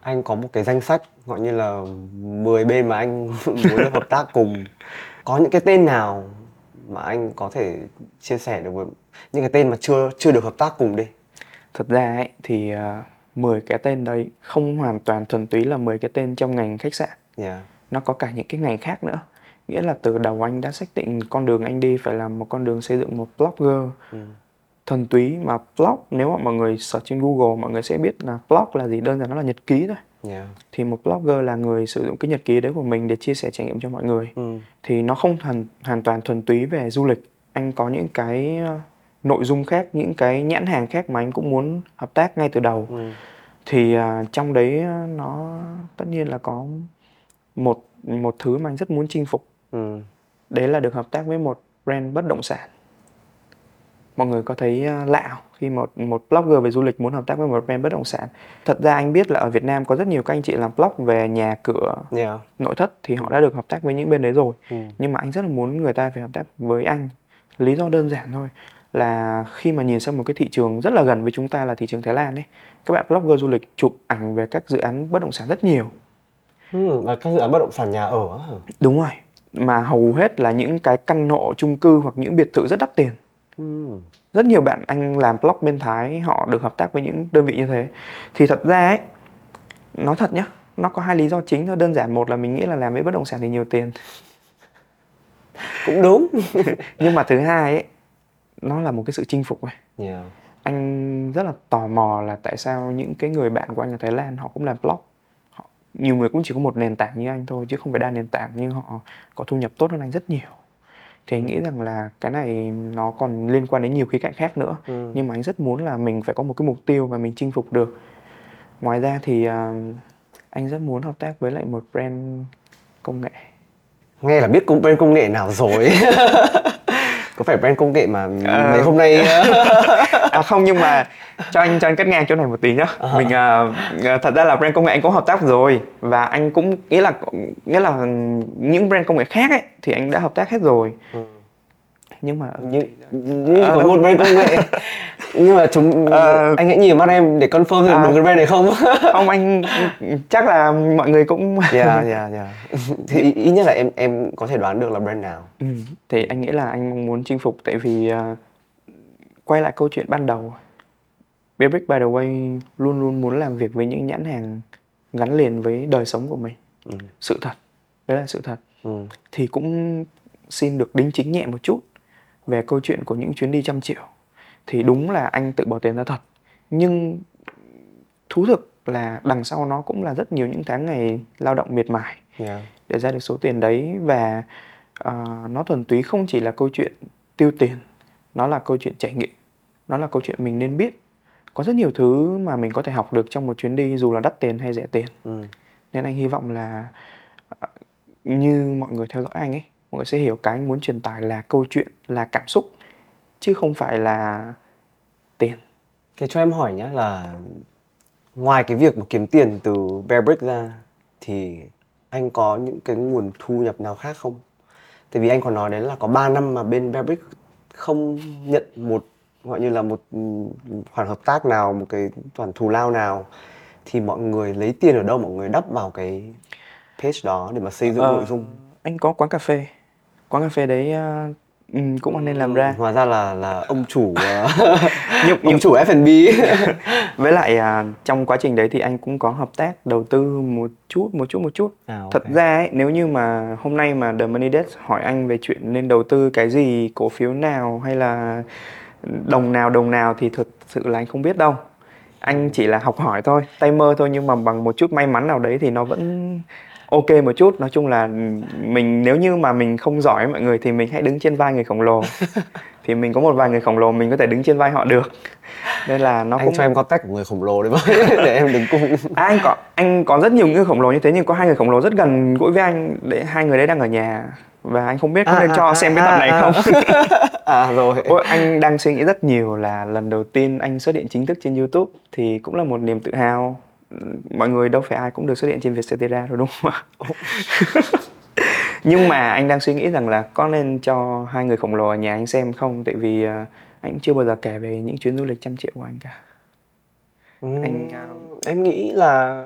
anh có một cái danh sách gọi như là 10 bên mà anh <laughs> muốn được hợp tác cùng. Có những cái tên nào mà anh có thể chia sẻ được với những cái tên mà chưa chưa được hợp tác cùng đi? Thật ra ấy, thì uh, 10 cái tên đấy không hoàn toàn thuần túy là 10 cái tên trong ngành khách sạn yeah. nó có cả những cái ngành khác nữa nghĩa là từ đầu anh đã xác định con đường anh đi phải là một con đường xây dựng một blogger ừ. thuần túy mà blog nếu mà mọi người search trên Google mọi người sẽ biết là blog là gì đơn giản nó là nhật ký thôi Yeah. thì một blogger là người sử dụng cái nhật ký đấy của mình để chia sẻ trải nghiệm cho mọi người Ừ. thì nó không hoàn hoàn toàn thuần túy về du lịch anh có những cái nội dung khác những cái nhãn hàng khác mà anh cũng muốn hợp tác ngay từ đầu Ừ. thì à, trong đấy ờ, nó tất nhiên là có một một thứ mà anh rất muốn chinh phục Ừ. đấy là được hợp tác với một brand bất động sản mọi người có thấy ờ, lạ không khi một một blogger về du lịch muốn hợp tác với một brand bất động sản thật ra anh biết là ở Việt Nam có rất nhiều các anh chị làm blog về nhà cửa Yeah. nội thất thì họ đã được hợp tác với những bên đấy rồi Ừ. nhưng mà anh rất là muốn người ta phải hợp tác với anh lý do đơn giản thôi là khi mà nhìn sang một cái thị trường rất là gần với chúng ta là thị trường Thái Lan ấy các bạn blogger du lịch chụp ảnh về các dự án bất động sản rất nhiều Ừ. Và các dự án bất động sản nhà ở đúng rồi mà hầu hết là những cái căn hộ chung cư hoặc những biệt thự rất đắt tiền Ừ. rất nhiều bạn anh làm blog bên Thái họ được hợp tác với những đơn vị như thế thì thật ra ấy nói thật nhá nó có hai lý do chính thôi đơn giản một là mình nghĩ là làm với bất động sản thì nhiều tiền Cũng đúng. <laughs> nhưng mà thứ hai ấy nó là một cái sự chinh phục ấy. Yeah. anh rất là tò mò là tại sao những cái người bạn của anh ở Thái Lan họ cũng làm blog họ, nhiều người cũng chỉ có một nền tảng như anh thôi chứ không phải đa nền tảng nhưng họ có thu nhập tốt hơn anh rất nhiều thì anh nghĩ rằng là cái này nó còn liên quan đến nhiều khía cạnh khác nữa Ừ. nhưng mà anh rất muốn là mình phải có một cái mục tiêu mà mình chinh phục được ngoài ra thì à, anh rất muốn hợp tác với lại một brand công nghệ Nghe là biết công brand công nghệ nào rồi. <laughs> có phải brand công nghệ mà Ờ. mấy hôm nay <laughs> à không nhưng mà cho anh cho anh cắt ngang chỗ này một tí nhá mình à, à, thật ra là brand công nghệ anh cũng hợp tác rồi và anh cũng nghĩa là nghĩa là những brand công nghệ khác ấy thì anh đã hợp tác hết rồi Ừ. nhưng mà như, như À, có một brand công nghệ. <laughs> Nhưng mà chúng Ờ. anh hãy nhìn mắt em để confirm được À. đúng cái brand này không? <laughs> Không anh chắc là mọi người cũng yeah yeah yeah thì ý, nhất là em em có thể đoán được là brand nào? Ừ, thì anh nghĩ là anh mong muốn chinh phục tại vì à, quay lại câu chuyện ban đầu. Bebrick by the way luôn luôn muốn làm việc với những nhãn hàng gắn liền với đời sống của mình. Ừ. sự thật. Đấy là sự thật. Ừ. thì cũng xin được đính chính nhẹ một chút về câu chuyện của những chuyến đi trăm triệu thì đúng là anh tự bỏ tiền ra thật. Nhưng thú thực là đằng sau nó cũng là rất nhiều những tháng ngày lao động miệt mài yeah. để ra được số tiền đấy. Và ờ, nó thuần túy không chỉ là câu chuyện tiêu tiền nó là câu chuyện trải nghiệm nó là câu chuyện mình nên biết. Có rất nhiều thứ mà mình có thể học được trong một chuyến đi dù là đắt tiền hay rẻ tiền. Ừ. nên anh hy vọng là ờ, như mọi người theo dõi anh ấy mọi người sẽ hiểu cái anh muốn truyền tải là câu chuyện là cảm xúc chứ không phải là tiền Thế cho em hỏi nhé là ngoài cái việc mà kiếm tiền từ Bearbrick ra thì anh có những cái nguồn thu nhập nào khác không? Tại vì anh còn nói đến là có 3 năm mà bên Bearbrick không nhận một gọi như là một ừ, khoản hợp tác nào, một cái khoản thù lao nào thì mọi người lấy tiền ở đâu mọi người đắp vào cái page đó để mà xây dựng Ờ, nội dung. anh có quán cà phê quán cà phê đấy ừ, cũng anh nên làm ra Hóa ra là là ông chủ ờ, <laughs> nhưng, ông chủ F&B. <laughs> với lại à, trong quá trình đấy thì anh cũng có hợp tác đầu tư một chút một chút một chút À, thật ok. ra ấy, nếu như mà hôm nay mà The Money Desk hỏi anh về chuyện nên đầu tư cái gì cổ phiếu nào hay là đồng nào đồng nào thì thực sự là anh không biết đâu anh chỉ là học hỏi thôi tay mơ thôi nhưng mà bằng một chút may mắn nào đấy thì nó vẫn ok một chút. Nói chung là mình nếu như mà mình không giỏi mọi người thì mình hãy đứng trên vai người khổng lồ. Thì mình có một vài người khổng lồ mình có thể đứng trên vai họ được. Nên là nó anh cũng cho em contact của người khổng lồ đấy với <laughs> để em đứng cùng. À, anh có anh có rất nhiều người khổng lồ như thế nhưng có hai người khổng lồ rất gần gũi với anh. Để hai người đấy đang ở nhà và anh không biết có À, nên à, cho à, xem cái tập à, này à. không. <laughs> À rồi. Ôi, anh đang suy nghĩ rất nhiều là lần đầu tiên anh xuất hiện chính thức trên YouTube thì cũng là một niềm tự hào. Mọi người đâu phải ai cũng được xuất hiện trên Vietcetera rồi đúng không ạ? Nhưng mà anh đang suy nghĩ rằng là có nên cho hai người khổng lồ ở nhà anh xem không? Tại vì à, anh chưa bao giờ kể về những chuyến du lịch trăm triệu của anh cả. Ừm, Anh, à, em nghĩ là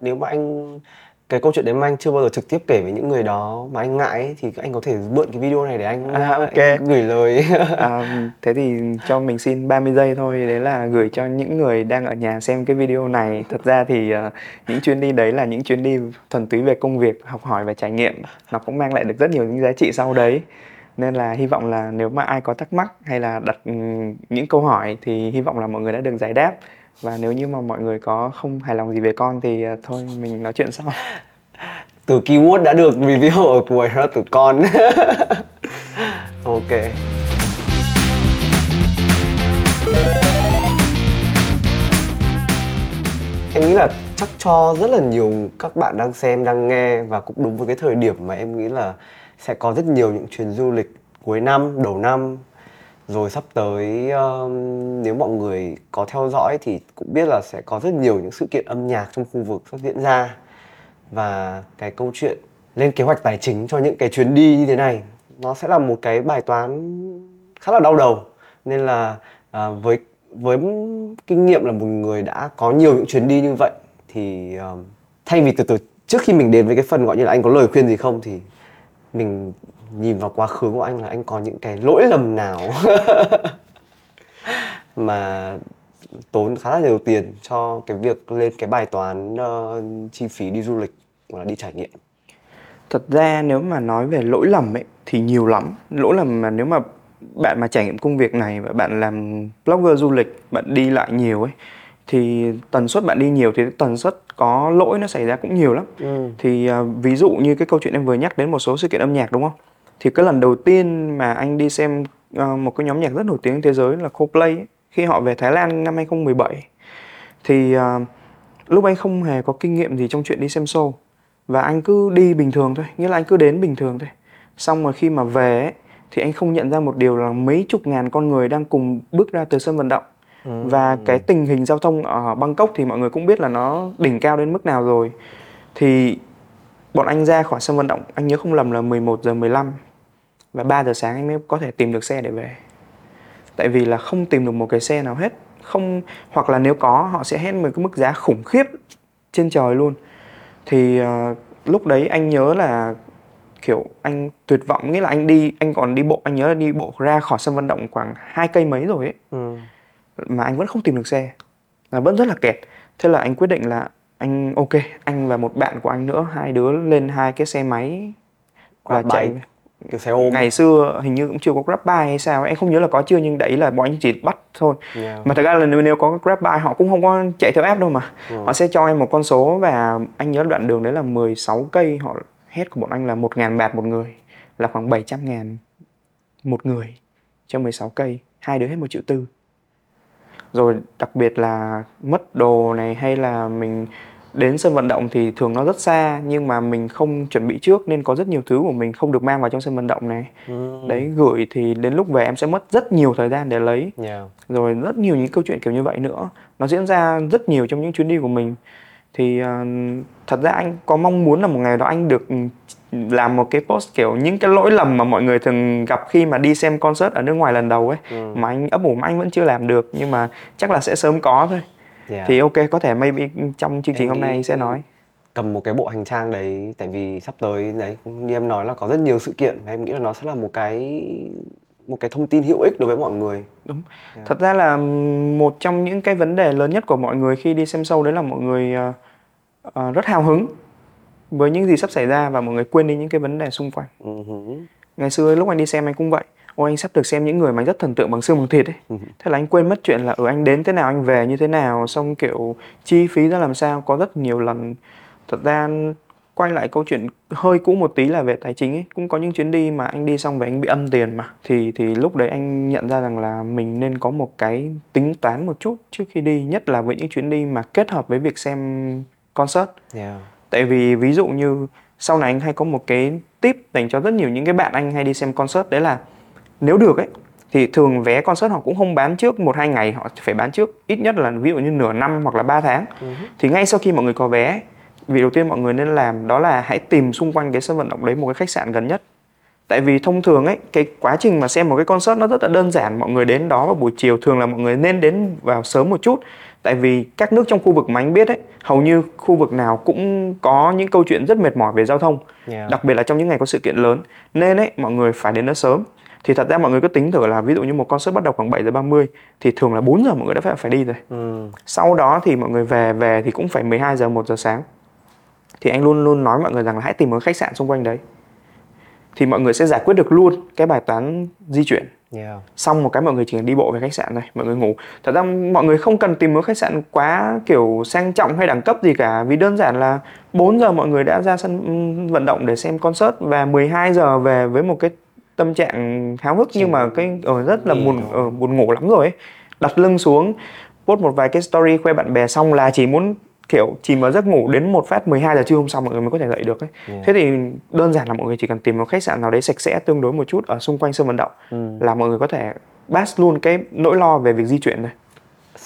nếu mà anh cái câu chuyện đấy mà anh chưa bao giờ trực tiếp kể với những người đó mà anh ngại ấy, thì anh có thể mượn cái video này để anh, À, ok. anh gửi lời. <laughs> À, thế thì cho mình xin 30 giây thôi đấy là gửi cho những người đang ở nhà xem cái video này. Thật ra thì à, những chuyến đi đấy là những chuyến đi thuần túy về công việc học hỏi và trải nghiệm. Nó cũng mang lại được rất nhiều những giá trị sau đấy. Nên là hy vọng là nếu mà ai có thắc mắc hay là đặt ừm, những câu hỏi thì hy vọng là mọi người đã được giải đáp và nếu như mà mọi người có không hài lòng gì về con thì à, thôi, mình nói chuyện sau. <laughs> Từ keyword đã được review ở cuối đó từ con. <laughs> Ok. Em nghĩ là chắc cho rất là nhiều các bạn đang xem, đang nghe và cũng đúng với cái thời điểm mà em nghĩ là sẽ có rất nhiều những chuyến du lịch cuối năm, đầu năm rồi sắp tới um, nếu mọi người có theo dõi thì cũng biết là sẽ có rất nhiều những sự kiện âm nhạc trong khu vực sắp diễn ra. Và cái câu chuyện lên kế hoạch tài chính cho những cái chuyến đi như thế này nó sẽ là một cái bài toán khá là đau đầu. Nên là à, với với kinh nghiệm là một người đã có nhiều những chuyến đi như vậy thì um, thay vì từ từ trước khi mình đến với cái phần gọi như là anh có lời khuyên gì không thì mình nhìn vào quá khứ của anh là anh có những cái lỗi lầm nào <laughs> mà tốn khá là nhiều tiền cho cái việc lên cái bài toán ờ, chi phí đi du lịch hoặc là đi trải nghiệm Thật ra nếu mà nói về lỗi lầm ấy thì nhiều lắm. Lỗi lầm mà nếu mà bạn mà trải nghiệm công việc này và bạn làm blogger du lịch, bạn đi lại nhiều ấy thì tần suất bạn đi nhiều thì tần suất có lỗi nó xảy ra cũng nhiều lắm. Ừ. Thì à, ví dụ như cái câu chuyện em vừa nhắc đến một số sự kiện âm nhạc đúng không? Thì cái lần đầu tiên mà anh đi xem à, một cái nhóm nhạc rất nổi tiếng thế giới là Coldplay ấy, khi họ về Thái Lan năm 2017 thì à, lúc anh không hề có kinh nghiệm gì trong chuyện đi xem show. Và anh cứ đi bình thường thôi nghĩa là anh cứ đến bình thường thôi. Xong rồi khi mà về ấy, thì anh không nhận ra một điều là mấy chục ngàn con người đang cùng bước ra từ sân vận động. Và cái tình hình giao thông ở Bangkok thì mọi người cũng biết là nó đỉnh cao đến mức nào rồi. Thì bọn anh ra khỏi sân vận động anh nhớ không lầm là 11 giờ 15 và 3 giờ sáng anh mới có thể tìm được xe để về. Tại vì là không tìm được một cái xe nào hết. Không hoặc là nếu có họ sẽ hét một cái mức giá khủng khiếp trên trời luôn. Thì ờ, lúc đấy anh nhớ là kiểu anh tuyệt vọng. Nghĩa là anh đi anh còn đi bộ anh nhớ là đi bộ ra khỏi sân vận động khoảng hai cây mấy rồi ấy. Ừ. mà anh vẫn không tìm được xe. Là vẫn rất là kẹt. Thế là anh quyết định là anh ok anh và một bạn của anh nữa hai đứa lên hai cái xe máy và chạy. Kiểu xe ôm. Ngày xưa hình như cũng chưa có Grab bike hay sao em không nhớ là có chưa nhưng đấy là bọn anh chỉ bắt thôi. Yeah. mà thật ra là nếu, nếu có Grab bike họ cũng không có chạy theo app đâu mà. Ừ. họ sẽ cho em một con số và anh nhớ đoạn đường đấy là 16 cây. Họ hết của bọn anh là 1.000 bạt một người là khoảng 700 ngàn một người cho 16 cây. Hai đứa hết một triệu tư. Rồi đặc biệt là mất đồ này hay là mình đến sân vận động thì thường nó rất xa nhưng mà mình không chuẩn bị trước nên có rất nhiều thứ của mình không được mang vào trong sân vận động này Ừ. đấy gửi thì đến lúc về em sẽ mất rất nhiều thời gian để lấy Yeah. rồi rất nhiều những câu chuyện kiểu như vậy nữa nó diễn ra rất nhiều trong những chuyến đi của mình thì ờ, thật ra anh có mong muốn là một ngày đó anh được ừ, làm một cái post kiểu những cái lỗi lầm mà mọi người thường gặp khi mà đi xem concert ở nước ngoài lần đầu ấy Ừ. mà anh ấp ủ mà anh vẫn chưa làm được nhưng mà chắc là sẽ sớm có thôi Yeah. thì ok có thể maybe trong chương trình Em hôm nay sẽ nói cầm một cái bộ hành trang đấy tại vì sắp tới đấy như em nói là có rất nhiều sự kiện và em nghĩ là nó sẽ là một cái một cái thông tin hữu ích đối với mọi người Đúng. Thật ra là một trong những cái vấn đề lớn nhất của mọi người khi đi xem show đấy là mọi người ờ, ờ, rất hào hứng với những gì sắp xảy ra và mọi người quên đi những cái vấn đề xung quanh. Hứ. Ngày xưa lúc anh đi xem anh cũng vậy. Ôi anh sắp được xem những người mà anh rất thần tượng bằng xương bằng thịt ấy. Ừ. thế là anh quên mất chuyện là ở anh đến thế nào anh về như thế nào xong kiểu chi phí ra làm sao. Có rất nhiều lần thật ra quay lại câu chuyện hơi cũ một tí là về tài chính ấy. Cũng có những chuyến đi mà anh đi xong về anh bị âm tiền mà. Thì thì lúc đấy anh nhận ra rằng là mình nên có một cái tính toán một chút trước khi đi nhất là với những chuyến đi mà kết hợp với việc xem concert. Yeah. tại vì ví dụ như sau này anh hay có một cái tip dành cho rất nhiều những cái bạn anh hay đi xem concert đấy là nếu được ấy thì thường vé concert họ cũng không bán trước một hai ngày họ phải bán trước ít nhất là ví dụ như nửa năm hoặc là 3 tháng. Thì ngay sau khi mọi người có vé việc đầu tiên mọi người nên làm đó là hãy tìm xung quanh cái sân vận động đấy một cái khách sạn gần nhất. Tại vì thông thường ấy cái quá trình mà xem một cái concert nó rất là đơn giản mọi người đến đó vào buổi chiều thường là mọi người nên đến vào sớm một chút. Tại vì các nước trong khu vực mà anh biết ấy hầu như khu vực nào cũng có những câu chuyện rất mệt mỏi về giao thông Yeah. đặc biệt là trong những ngày có sự kiện lớn. Nên ấy mọi người phải đến đó sớm thì thật ra mọi người cứ tính thử là ví dụ như một concert bắt đầu khoảng 7 giờ 30 thì thường là 4 giờ mọi người đã phải phải đi rồi. Ừ. sau đó thì mọi người về về thì cũng phải 12 giờ 1 giờ sáng. Thì anh luôn luôn nói mọi người rằng là hãy tìm một khách sạn xung quanh đấy. Thì mọi người sẽ giải quyết được luôn cái bài toán di chuyển. Yeah. xong một cái mọi người chỉ cần đi bộ về khách sạn thôi mọi người ngủ. Thật ra mọi người không cần tìm một khách sạn quá kiểu sang trọng hay đẳng cấp gì cả vì đơn giản là 4 giờ mọi người đã ra sân ừm, vận động để xem concert và 12 giờ về với một cái tâm trạng háo hức nhưng mà cái ở rất là buồn ở buồn ngủ lắm rồi ấy. đặt lưng xuống post một vài cái story khoe bạn bè xong là chỉ muốn kiểu chìm vào giấc ngủ đến một phát 12 giờ trưa hôm sau mọi người mới có thể dậy được ấy. Yeah. Thế thì đơn giản là mọi người chỉ cần tìm một khách sạn nào đấy sạch sẽ tương đối một chút ở xung quanh sân vận động Ừ. là mọi người có thể pass luôn cái nỗi lo về việc di chuyển này.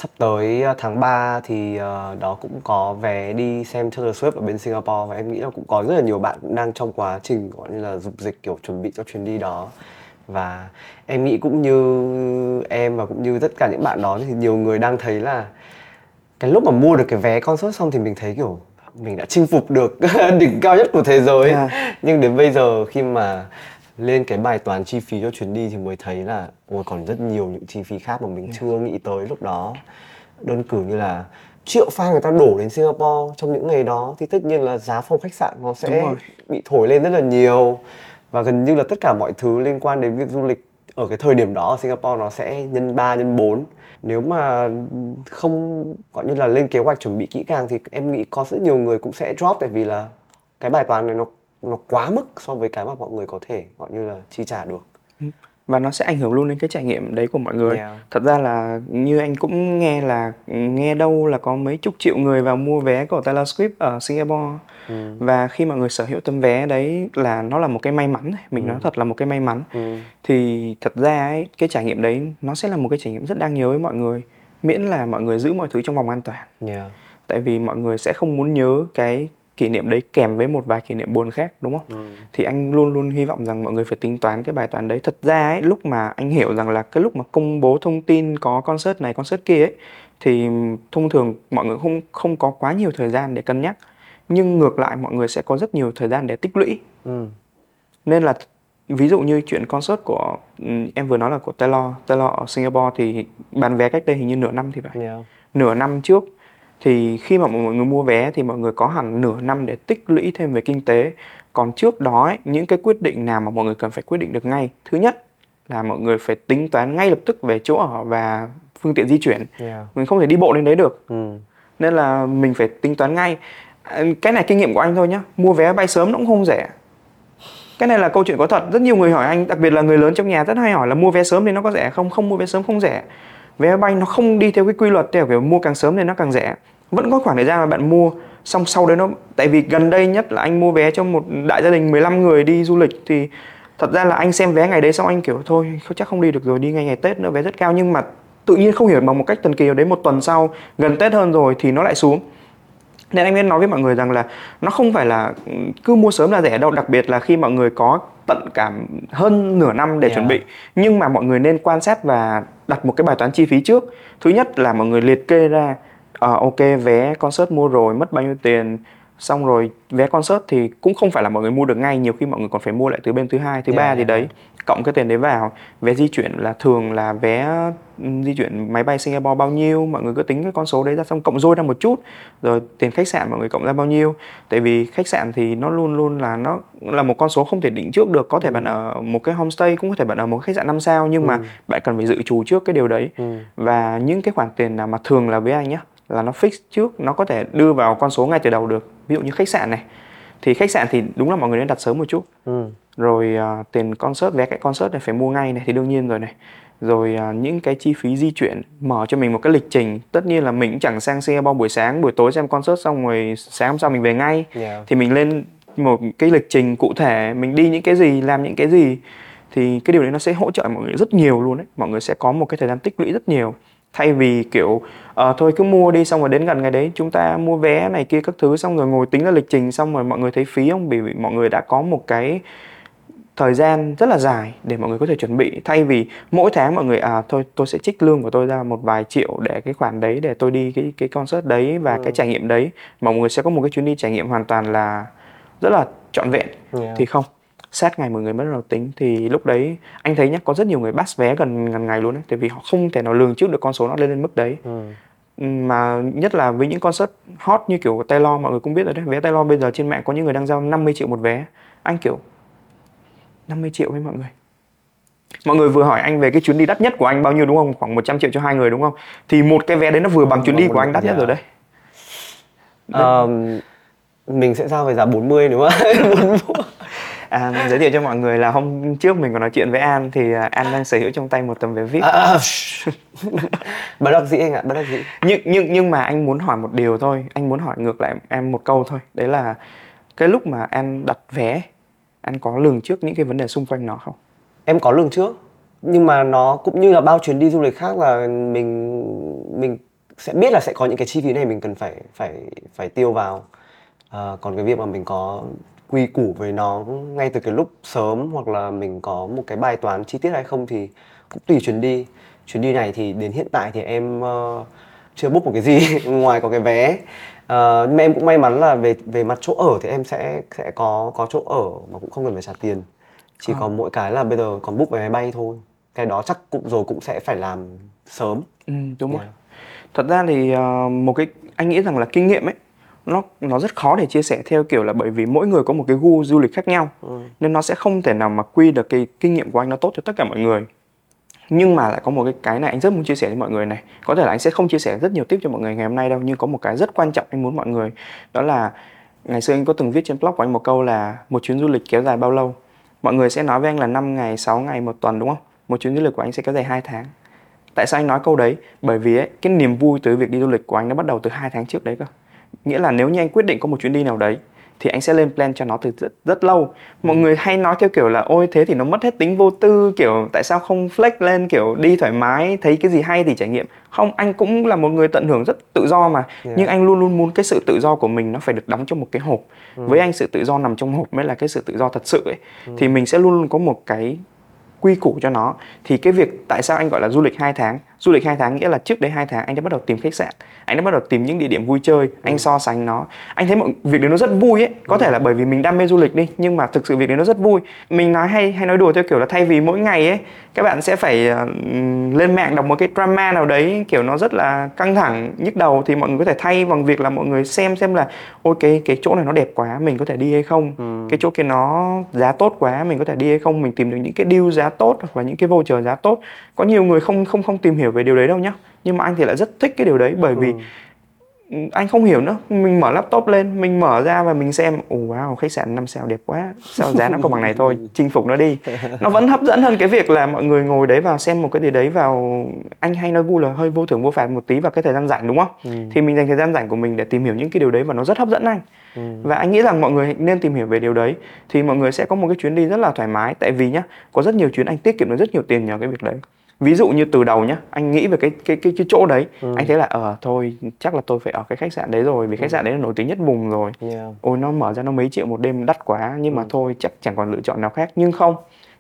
Sắp tới uh, tháng 3 thì uh, đó cũng có vé đi xem Taylor Swift ở bên Singapore và em nghĩ là cũng có rất là nhiều bạn cũng đang trong quá trình gọi như là dục dịch kiểu chuẩn bị cho chuyến đi đó và em nghĩ cũng như em và cũng như tất cả những bạn đó thì nhiều người đang thấy là cái lúc mà mua được cái vé concert xong thì mình thấy kiểu mình đã chinh phục được <laughs> đỉnh cao nhất của thế giới Yeah. nhưng đến bây giờ khi mà lên cái bài toán chi phí cho chuyến đi thì mới thấy là ôi còn rất nhiều những chi phí khác mà mình chưa nghĩ tới lúc đó. Đơn cử như là triệu fan người ta đổ đến Singapore trong những ngày đó thì tất nhiên là giá phòng khách sạn nó sẽ bị thổi lên rất là nhiều. Và gần như là tất cả mọi thứ liên quan đến việc du lịch ở cái thời điểm đó ở Singapore nó sẽ nhân 3 nhân 4 nếu mà không gọi như là lên kế hoạch chuẩn bị kỹ càng thì em nghĩ có rất nhiều người cũng sẽ drop tại vì là cái bài toán này nó nó quá mức so với cái mà mọi người có thể gọi như là chi trả được và nó sẽ ảnh hưởng luôn đến cái trải nghiệm đấy của mọi người. Yeah. Thật ra là như anh cũng nghe là nghe đâu là có mấy chục triệu người vào mua vé của Taylor Swift ở Singapore ừ. và khi mọi người sở hữu tấm vé đấy là nó là một cái may mắn mình nói thật là một cái may mắn Ừ. thì thật ra ấy, cái trải nghiệm đấy nó sẽ là một cái trải nghiệm rất đáng nhớ với mọi người miễn là mọi người giữ mọi thứ trong vòng an toàn Yeah. tại vì mọi người sẽ không muốn nhớ cái kỷ niệm đấy kèm với một vài kỷ niệm buồn khác đúng không Ừ. thì anh luôn luôn hy vọng rằng mọi người phải tính toán cái bài toán đấy thật ra ấy lúc mà anh hiểu rằng là cái lúc mà công bố thông tin có concert này concert kia ấy thì thông thường mọi người không không có quá nhiều thời gian để cân nhắc nhưng ngược lại mọi người sẽ có rất nhiều thời gian để tích lũy Ừ. nên là ví dụ như chuyện concert của ừm, em vừa nói là của Taylor Taylor ở Singapore thì bán vé cách đây hình như nửa năm thì phải Yeah. nửa năm trước thì khi mà mọi người mua vé thì mọi người có hẳn nửa năm để tích lũy thêm về kinh tế. Còn trước đó ấy, những cái quyết định nào mà mọi người cần phải quyết định được ngay? Thứ nhất là mọi người phải tính toán ngay lập tức về chỗ ở và phương tiện di chuyển. Yeah. mình không thể đi bộ lên đấy được. Ừ. nên là mình phải tính toán ngay. Cái này kinh nghiệm của anh thôi nhá. Mua vé bay sớm nó cũng không rẻ. Cái này là câu chuyện có thật. Rất nhiều người hỏi anh đặc biệt là người lớn trong nhà rất hay hỏi là mua vé sớm thì nó có rẻ không? Không mua vé sớm không rẻ vé máy bay nó không đi theo cái quy luật, theo kiểu mua càng sớm thì nó càng rẻ. Vẫn có khoảng thời gian mà bạn mua, xong sau đấy nó, tại vì gần đây nhất là anh mua vé cho một đại gia đình 15 người đi du lịch thì thật ra là anh xem vé ngày đấy xong anh kiểu, thôi chắc không đi được rồi, đi ngay ngày Tết nữa, vé rất cao. Nhưng mà tự nhiên không hiểu bằng một cách thần kỳ nào đấy, một tuần sau, gần Tết hơn rồi thì nó lại xuống nên anh nên nói với mọi người rằng là nó không phải là cứ mua sớm là rẻ đâu đặc biệt là khi mọi người có tận cảm hơn nửa năm để Yeah. chuẩn bị nhưng mà mọi người nên quan sát và đặt một cái bài toán chi phí trước thứ nhất là mọi người liệt kê ra ờ, ok vé concert mua rồi mất bao nhiêu tiền xong rồi vé concert thì cũng không phải là mọi người mua được ngay nhiều khi mọi người còn phải mua lại từ bên thứ hai thứ Yeah, ba yeah, gì đấy. yeah. cộng cái tiền đấy vào vé di chuyển là thường là vé ừ, di chuyển máy bay Singapore bao nhiêu mọi người cứ tính cái con số đấy ra xong cộng dôi ra một chút rồi tiền khách sạn mọi người cộng ra bao nhiêu. Tại vì khách sạn thì nó luôn luôn là nó là một con số không thể định trước được có thể bạn ở một cái homestay cũng có thể bạn ở một khách sạn 5 sao nhưng mà bạn cần phải dự trù trước cái điều đấy. Ừ. và những cái khoản tiền nào mà thường là với anh nhá là nó fix trước nó có thể đưa vào con số ngay từ đầu được ví dụ như khách sạn này thì khách sạn thì đúng là mọi người nên đặt sớm một chút. Ừ. rồi à, tiền concert vé cái concert này phải mua ngay này thì đương nhiên rồi này. Rồi à, những cái chi phí di chuyển mở cho mình một cái lịch trình. Tất nhiên là mình cũng chẳng sang Singapore buổi sáng buổi tối xem concert xong rồi sáng hôm sau mình về ngay. Yeah. thì mình lên một cái lịch trình cụ thể mình đi những cái gì làm những cái gì thì cái điều đấy nó sẽ hỗ trợ mọi người rất nhiều luôn đấy mọi người sẽ có một cái thời gian tích lũy rất nhiều thay vì kiểu ờ, thôi cứ mua đi xong rồi đến gần ngày đấy chúng ta mua vé này kia các thứ xong rồi ngồi tính ra lịch trình xong rồi mọi người thấy phí không? Bởi vì mọi người đã có một cái thời gian rất là dài để mọi người có thể chuẩn bị. Thay vì mỗi tháng mọi người à thôi tôi sẽ trích lương của tôi ra một vài triệu để cái khoản đấy để tôi đi cái cái concert đấy và cái trải nghiệm đấy mọi người sẽ có một cái chuyến đi trải nghiệm hoàn toàn là rất là trọn vẹn. Yeah. thì không sát ngày mọi người bắt đầu tính thì lúc đấy anh thấy nhá có rất nhiều người bắt vé gần gần ngày luôn đấy tại vì họ không thể nào lường trước được con số nó lên đến mức đấy. Ừ. mà nhất là với những concert hot như kiểu Taylor mọi người cũng biết rồi đấy. Vé Taylor bây giờ trên mạng có những người đang giao 50 triệu một vé. Anh kiểu 50 triệu với mọi người. Mọi người vừa hỏi anh về cái chuyến đi đắt nhất của anh bao nhiêu đúng không? Khoảng 100 triệu cho hai người đúng không? Thì một cái vé đấy nó vừa bằng chuyến đi của anh đắt nhất Dạ. rồi đấy. Ờm, mình sẽ giao về giá 40 đúng không? <laughs> 40. à, giới thiệu cho mọi người là hôm trước mình có nói chuyện với An thì à, An đang sở hữu trong tay một tấm vé VIP À, à, bất đắc dĩ anh ạ, bất đắc dĩ. nhưng nhưng nhưng mà anh muốn hỏi một điều thôi anh muốn hỏi ngược lại em một câu thôi đấy là cái lúc mà anh đặt vé anh có lường trước những cái vấn đề xung quanh nó không Em có lường trước nhưng mà nó cũng như là bao chuyến đi du lịch khác là mình mình sẽ biết là sẽ có những cái chi phí này mình cần phải phải phải tiêu vào. À, còn cái việc mà mình có quy củ về nó ngay từ cái lúc sớm hoặc là mình có một cái bài toán chi tiết hay không thì cũng tùy chuyến đi. Chuyến đi này thì đến hiện tại thì em ờ, chưa book một cái gì <laughs> ngoài có cái vé. Ờ, nhưng mà em cũng may mắn là về về mặt chỗ ở thì em sẽ sẽ có có chỗ ở mà cũng không cần phải trả tiền chỉ có mỗi cái là bây giờ còn book vé máy bay thôi cái đó chắc cũng rồi cũng sẽ phải làm sớm ừ, đúng rồi Yeah. thật ra thì ờ, một cái anh nghĩ rằng là kinh nghiệm ấy nó nó rất khó để chia sẻ theo kiểu là bởi vì mỗi người có một cái gu du lịch khác nhau. Nên nó sẽ không thể nào mà quy được cái kinh nghiệm của anh nó tốt cho tất cả mọi người. Nhưng mà lại có một cái cái này anh rất muốn chia sẻ với mọi người này. Có thể là anh sẽ không chia sẻ rất nhiều tip cho mọi người ngày hôm nay đâu nhưng có một cái rất quan trọng anh muốn mọi người. Đó là ngày xưa anh có từng viết trên blog của anh một câu là một chuyến du lịch kéo dài bao lâu? Mọi người sẽ nói với anh là 5 ngày 6 ngày một tuần đúng không? Một chuyến du lịch của anh sẽ kéo dài 2 tháng. Tại sao anh nói câu đấy? Bởi vì ấy, cái niềm vui từ việc đi du lịch của anh nó bắt đầu từ hai tháng trước đấy cơ nghĩa là nếu như anh quyết định có một chuyến đi nào đấy thì anh sẽ lên plan cho nó từ rất, rất lâu. Mọi người hay nói theo kiểu là ôi thế thì nó mất hết tính vô tư kiểu tại sao không flex lên kiểu đi thoải mái thấy cái gì hay thì trải nghiệm. Không anh cũng là một người tận hưởng rất tự do mà. Yeah. nhưng anh luôn luôn muốn cái sự tự do của mình nó phải được đóng trong một cái hộp. Với anh sự tự do nằm trong hộp mới là cái sự tự do thật sự ấy. Thì mình sẽ luôn luôn có một cái quy củ cho nó. Thì cái việc tại sao anh gọi là du lịch 2 tháng du lịch 2 tháng nghĩa là trước đấy 2 tháng anh đã bắt đầu tìm khách sạn anh đã bắt đầu tìm những địa điểm vui chơi anh so sánh nó. Anh thấy mọi việc đấy nó rất vui ấy. Có thể là bởi vì mình đam mê du lịch đi nhưng mà thực sự việc đấy nó rất vui. Mình nói hay hay nói đùa theo kiểu là thay vì mỗi ngày ấy các bạn sẽ phải ừm, lên mạng đọc một cái drama nào đấy kiểu nó rất là căng thẳng nhức đầu thì mọi người có thể thay bằng việc là mọi người xem xem là ôi cái cái chỗ này nó đẹp quá mình có thể đi hay không? Cái chỗ kia nó giá tốt quá mình có thể đi hay không? Mình tìm được những cái deal giá tốt hoặc là những cái voucher giá tốt. Có nhiều người không không không tìm hiểu về điều đấy đâu nhá. Nhưng mà anh thì lại rất thích cái điều đấy bởi vì anh không hiểu nữa. Mình mở laptop lên mình mở ra và mình xem ồ wow khách sạn 5 sao đẹp quá sao giá nó có bằng này thôi <laughs> chinh phục nó đi. Nó vẫn hấp dẫn hơn cái việc là mọi người ngồi đấy vào xem một cái gì đấy vào anh hay nói vui là hơi vô thưởng vô phạt một tí vào cái thời gian rảnh đúng không? Thì mình dành thời gian rảnh của mình để tìm hiểu những cái điều đấy và nó rất hấp dẫn anh. Và anh nghĩ rằng mọi người nên tìm hiểu về điều đấy thì mọi người sẽ có một cái chuyến đi rất là thoải mái. Tại vì nhá có rất nhiều chuyến anh tiết kiệm được rất nhiều tiền nhờ cái việc đấy ví dụ như từ đầu nhá anh nghĩ về cái cái cái, cái chỗ đấy anh thấy là ờ thôi chắc là tôi phải ở cái khách sạn đấy rồi vì khách sạn đấy là nổi tiếng nhất vùng rồi. Yeah. ôi nó mở ra nó mấy triệu một đêm đắt quá nhưng mà thôi chắc chẳng còn lựa chọn nào khác. Nhưng không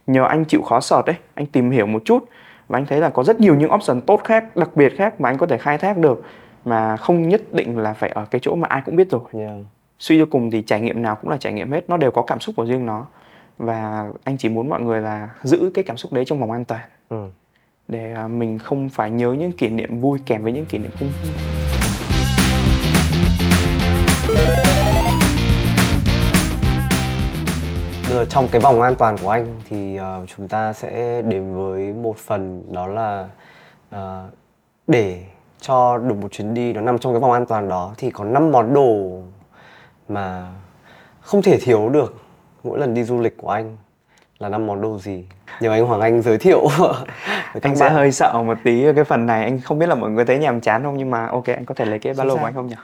nhờ anh chịu khó sọt đấy anh tìm hiểu một chút và anh thấy là có rất nhiều những option tốt khác đặc biệt khác mà anh có thể khai thác được mà không nhất định là phải ở cái chỗ mà ai cũng biết rồi. Yeah. suy cho cùng thì trải nghiệm nào cũng là trải nghiệm hết nó đều có cảm xúc của riêng nó. Và anh chỉ muốn mọi người là giữ cái cảm xúc đấy trong vòng an toàn. Ừ để à, mình không phải nhớ những kỷ niệm vui kèm với những kỷ niệm không vui. Bây giờ trong cái vòng an toàn của anh thì uh, chúng ta sẽ đến với một phần đó là uh, để cho được một chuyến đi nó nằm trong cái vòng an toàn đó thì có 5 món đồ mà không thể thiếu được mỗi lần đi du lịch của anh là năm món đồ gì? Nhờ anh Hoàng Anh giới thiệu. <laughs> Anh sẽ bạn. hơi sợ một tí ở cái phần này. Anh không biết là mọi người thấy nhàm chán không nhưng mà ok anh có thể lấy cái ba lô của anh không nhỉ?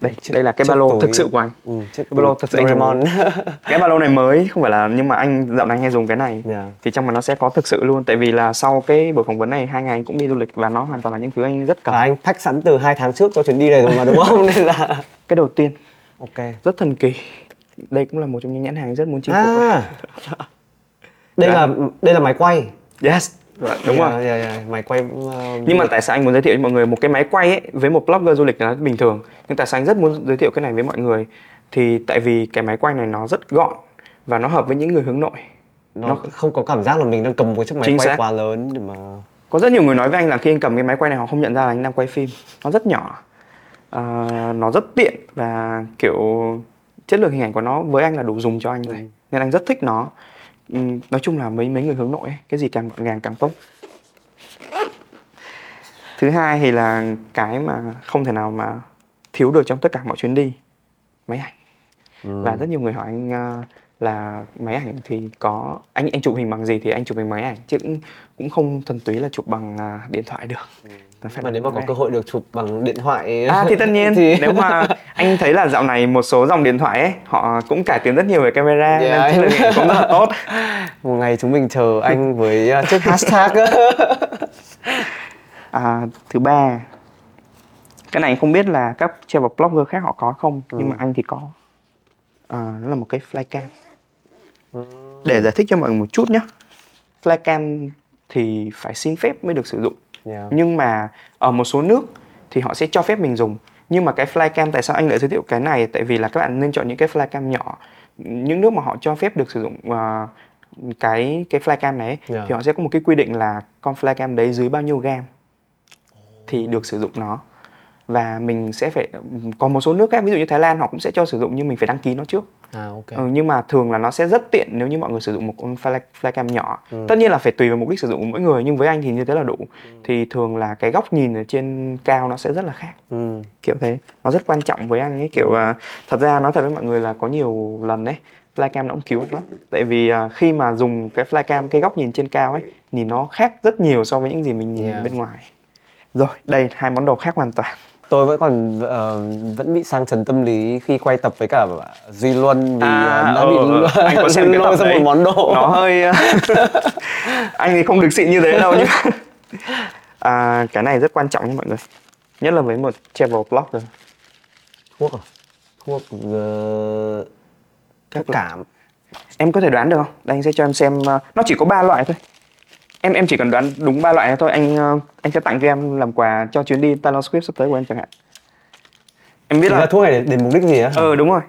Đây đây là cái ba lô thực sự của anh. Ừ, chiếc Cái ba lô thật sự anh. Doraemon. <laughs> Cái ba lô này mới không phải là nhưng mà anh dạo này hay dùng cái này. Yeah. thì trong mà nó sẽ có thực sự luôn tại vì là sau cái buổi phỏng vấn này hai ngày anh cũng đi du lịch và nó hoàn toàn là những thứ anh rất cần. Và anh pack sẵn từ hai tháng trước cho chuyến đi này rồi mà đúng không? <laughs> Nên là cái đầu tiên. Ok. Rất thần kỳ. Đây cũng là một trong những nhãn hàng rất muốn chinh phục. À đây là đây là máy quay. Yes. Đúng Yeah, rồi. yeah, yeah. máy quay uh, nhưng mà tại sao anh muốn giới thiệu cho mọi người một cái máy quay ấy với một blogger du lịch là bình thường? Nhưng tại sao anh rất muốn giới thiệu cái này với mọi người? Thì tại vì cái máy quay này nó rất gọn và nó hợp với những người hướng nội. Nó, không có cảm giác là mình đang cầm một chiếc máy Chính quay xác. quá lớn để mà có rất nhiều người nói với anh là khi anh cầm cái máy quay này họ không nhận ra là anh đang quay phim. Nó rất nhỏ. À, nó rất tiện và kiểu chất lượng hình ảnh của nó với anh là đủ dùng cho anh rồi. Nên anh rất thích nó Ừm, nói chung là mấy mấy người hướng nội ấy, cái gì càng gọn gàng càng tốt. Thứ hai thì là cái mà không thể nào mà thiếu được trong tất cả mọi chuyến đi máy ảnh. Và rất nhiều người hỏi anh ờ, là máy ảnh thì có anh anh chụp hình bằng gì thì anh chụp hình máy ảnh chứ cũng, cũng không thuần túy là chụp bằng à, điện thoại được Nó phải mà nếu mà có cơ hội được chụp bằng điện thoại À thì tất nhiên <laughs> thì nếu mà anh thấy là dạo này một số dòng điện thoại ấy họ cũng cải tiến rất nhiều về camera Yeah, nên chất lượng cũng rất là tốt. <laughs> một ngày chúng mình chờ anh với uh, chiếc hashtag <laughs> À, thứ ba cái này anh không biết là các travel blogger khác họ có không nhưng Ừ. mà anh thì có. À, nó là một cái flycam. Để giải thích cho mọi người một chút nhé. Flycam thì phải xin phép mới được sử dụng. yeah. nhưng mà ở một số nước thì họ sẽ cho phép mình dùng nhưng mà cái flycam tại sao anh lại giới thiệu cái này tại vì là các bạn nên chọn những cái flycam nhỏ những nước mà họ cho phép được sử dụng ờ, cái cái flycam này ấy, Yeah. thì họ sẽ có một cái quy định là con flycam đấy dưới bao nhiêu gam thì được sử dụng nó và mình sẽ phải còn một số nước khác ví dụ như Thái Lan họ cũng sẽ cho sử dụng nhưng mình phải đăng ký nó trước à ok Ừ, nhưng mà thường là nó sẽ rất tiện nếu như mọi người sử dụng một con fly, flycam nhỏ. Ừ. Tất nhiên là phải tùy vào mục đích sử dụng của mỗi người nhưng với anh thì như thế là đủ. Thì thường là cái góc nhìn ở trên cao nó sẽ rất là khác. ừ. Kiểu thế. Nó rất quan trọng với anh ấy kiểu à, thật ra nói thật với mọi người là có nhiều lần đấy flycam nó cũng cứu anh lắm. Tại vì à, khi mà dùng cái flycam cái góc nhìn trên cao ấy nhìn nó khác rất nhiều so với những gì mình nhìn Yeah. bên ngoài. Rồi, đây hai món đồ khác hoàn toàn. Tôi vẫn còn ờ, vẫn bị sang chấn tâm lý khi quay tập với cả Duy Luân vì À, ờ, đã ừ, bị ừ, anh có <laughs> xem cái tập ra đấy. một món đồ. Nó hơi <laughs> anh thì không được xịn như thế đâu nhưng <laughs> à, cái này rất quan trọng nha mọi người. Nhất là với một travel blogger. Thuốc à? Thuốc ờ, các cảm. Em có thể đoán được không? Đây anh sẽ cho em xem uh, nó chỉ có ba loại thôi em em chỉ cần đoán đúng ba loại thôi. Anh uh, anh sẽ tặng cho em làm quà cho chuyến đi Taylor Swift sắp tới của em chẳng hạn. Em biết ra là thuốc này để, để mục đích gì á? Ờ đúng rồi.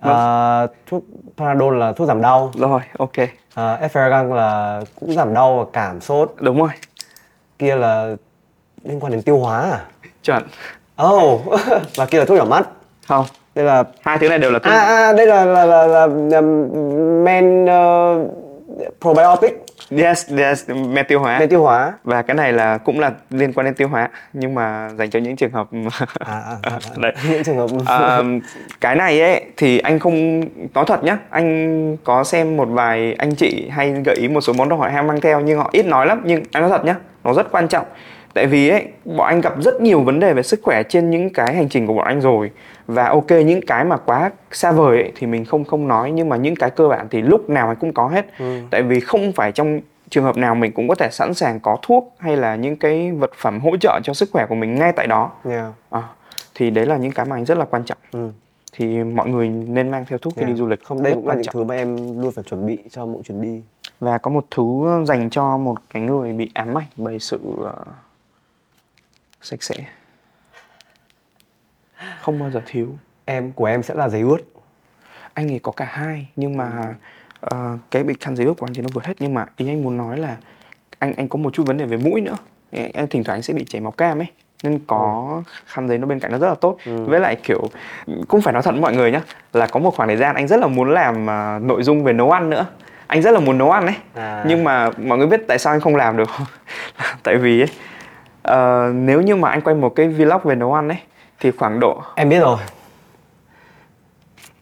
À, thuốc Panadol là thuốc giảm đau. Rồi ok. À, Effergan là cũng giảm đau và cảm sốt. Đúng rồi. Kia là liên quan đến tiêu hóa à? Chuẩn. Oh <laughs> và kia là thuốc nhỏ mắt. Không. Đây là hai thứ này đều là thuốc à, à đây là là là, là, là men uh, probiotic yes yes men tiêu hóa men tiêu hóa và cái này là cũng là liên quan đến tiêu hóa nhưng mà dành cho những trường hợp à, à, à, à. <laughs> Đấy. những trường hợp à, cái này ấy thì anh không nói thật nhá anh có xem một vài anh chị hay gợi ý một số món đồ hỏi ham mang theo nhưng họ ít nói lắm nhưng anh nói thật nhá nó rất quan trọng tại vì ấy bọn anh gặp rất nhiều vấn đề về sức khỏe trên những cái hành trình của bọn anh rồi và ok những cái mà quá xa vời ấy, thì mình không không nói nhưng mà những cái cơ bản thì lúc nào anh cũng có hết Ừ. tại vì không phải trong trường hợp nào mình cũng có thể sẵn sàng có thuốc hay là những cái vật phẩm hỗ trợ cho sức khỏe của mình ngay tại đó yeah. à, thì đấy là những cái mà anh rất là quan trọng ừ. thì mọi người nên mang theo thuốc khi yeah. đi du lịch không đây cũng là những trọng. thứ mà em luôn phải chuẩn bị cho mỗi chuyến đi và có một thứ dành cho một cái người bị ám ảnh bởi sự uh, sạch sẽ không bao giờ thiếu. Em của em sẽ là giấy ướt. Anh nghĩ có cả hai nhưng mà ờ, cái bị khăn giấy ướt của anh thì nó vượt hết. Nhưng mà ý anh muốn nói là anh anh có một chút vấn đề về mũi nữa. Anh thỉnh thoảng anh sẽ bị chảy máu cam ấy nên có khăn giấy nó bên cạnh nó rất là tốt. Với lại kiểu cũng phải nói thật với mọi người nhá là có một khoảng thời gian anh rất là muốn làm à, nội dung về nấu ăn nữa. Anh rất là muốn nấu ăn ấy. À. nhưng mà mọi người biết tại sao anh không làm được. Không? <laughs> tại vì ấy ờ, nếu như mà anh quay một cái vlog về nấu ăn ấy thì khoảng độ em biết rồi.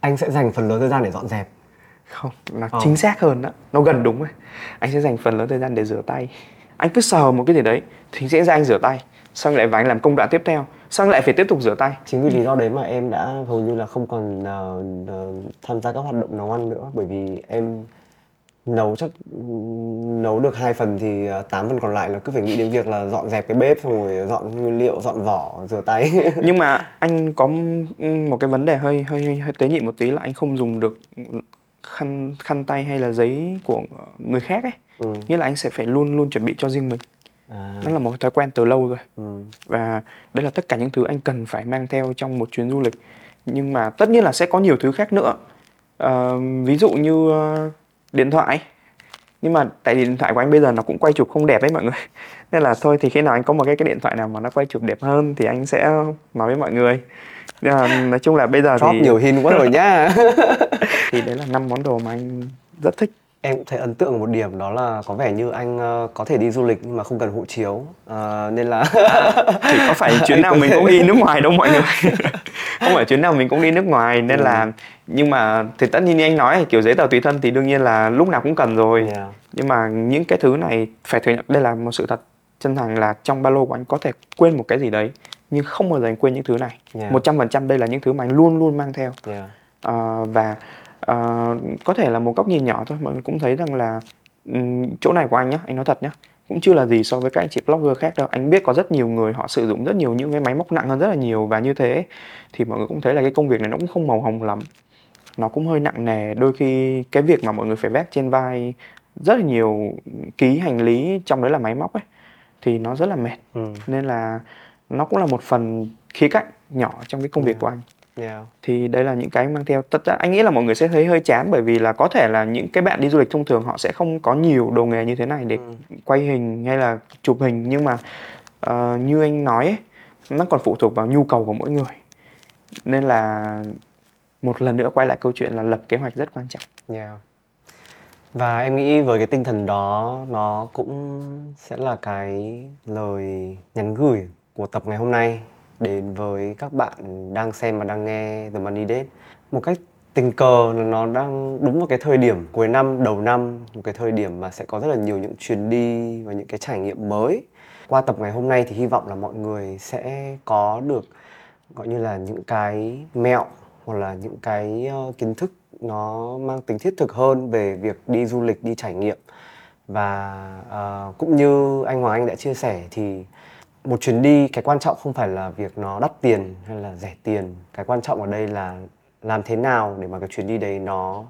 Anh sẽ dành phần lớn thời gian để dọn dẹp. Không nó Ờ. chính xác hơn đó nó gần đúng rồi anh sẽ dành phần lớn thời gian để rửa tay. Anh cứ sờ một cái gì đấy thì sẽ ra anh rửa tay. Xong lại và anh làm công đoạn tiếp theo. Xong lại phải tiếp tục rửa tay. Chính vì lý do đấy mà em đã hầu như là không còn ờ, ờ, tham gia các hoạt động nấu ăn nữa. Bởi vì em nấu chắc nấu được hai phần thì ờ, tám phần còn lại là cứ phải nghĩ đến việc là dọn dẹp cái bếp xong rồi dọn nguyên liệu dọn vỏ rửa tay. <laughs> Nhưng mà anh có một cái vấn đề hơi hơi hơi tế nhị một tí là anh không dùng được khăn khăn tay hay là giấy của người khác ấy. Ừ. nghĩa là anh sẽ phải luôn luôn chuẩn bị cho riêng mình. À, nó là một thói quen từ lâu rồi. Ừ. và đây là tất cả những thứ anh cần phải mang theo trong một chuyến du lịch. Nhưng mà tất nhiên là sẽ có nhiều thứ khác nữa. Ờ, ví dụ như ờ, điện thoại. Nhưng mà tại vì điện thoại của anh bây giờ nó cũng quay chụp không đẹp ấy mọi người. <laughs> Nên là thôi thì khi nào anh có một cái cái điện thoại nào mà nó quay chụp đẹp hơn thì anh sẽ nói với mọi người. Nên là, nói chung là bây giờ Drop thì nhiều hin quá rồi nhá. <laughs> Thì đấy là năm món đồ mà anh rất thích Em cũng thấy ấn tượng một điểm đó là có vẻ như anh ờ, có thể đi du lịch nhưng mà không cần hộ chiếu. Ờ, nên là chỉ có phải <laughs> chuyến nào mình cũng đi nước ngoài đâu mọi người? <laughs> <laughs> Không phải chuyến nào mình cũng đi nước ngoài nên là nhưng mà thì tất nhiên như anh nói kiểu giấy tờ tùy thân thì đương nhiên là lúc nào cũng cần rồi. Yeah. nhưng mà những cái thứ này phải thừa nhận đây là một sự thật chân thành là trong ba lô của anh có thể quên một cái gì đấy nhưng không bao giờ anh quên những thứ này. Một trăm phần trăm đây là những thứ mà anh luôn luôn mang theo. Yeah. Ờ, và ờ, có thể là một góc nhìn nhỏ thôi mọi người cũng thấy rằng là ừm, chỗ này của anh nhá anh nói thật nhá cũng chưa là gì so với các anh chị blogger khác đâu. Anh biết có rất nhiều người họ sử dụng rất nhiều những cái máy móc nặng hơn rất là nhiều và như thế thì mọi người cũng thấy là cái công việc này nó cũng không màu hồng lắm. Nó cũng hơi nặng nề đôi khi cái việc mà mọi người phải vác trên vai rất là nhiều ký hành lý trong đấy là máy móc ấy thì nó rất là mệt. Ừ. nên là nó cũng là một phần khía cạnh nhỏ trong cái công việc của anh Yeah. thì đây là những cái mang theo tất cả anh nghĩ là mọi người sẽ thấy hơi chán bởi vì là có thể là những cái bạn đi du lịch thông thường họ sẽ không có nhiều đồ nghề như thế này để Ừ. quay hình hay là chụp hình nhưng mà ờ, như anh nói ấy, nó còn phụ thuộc vào nhu cầu của mỗi người nên là một lần nữa quay lại câu chuyện là lập kế hoạch rất quan trọng Yeah. Và em nghĩ với cái tinh thần đó nó cũng sẽ là cái lời nhắn gửi của tập ngày hôm nay đến với các bạn đang xem và đang nghe The Money Date. Một cách tình cờ là nó đang đúng vào cái thời điểm cuối năm, đầu năm, một cái thời điểm mà sẽ có rất là nhiều những chuyến đi và những cái trải nghiệm mới. Qua tập ngày hôm nay thì hy vọng là mọi người sẽ có được gọi như là những cái mẹo hoặc là những cái ờ, kiến thức nó mang tính thiết thực hơn về việc đi du lịch đi trải nghiệm và uh, cũng như anh Hoàng Anh đã chia sẻ thì một chuyến đi, cái quan trọng không phải là việc nó đắt tiền hay là rẻ tiền. Cái quan trọng ở đây là làm thế nào để mà cái chuyến đi đấy nó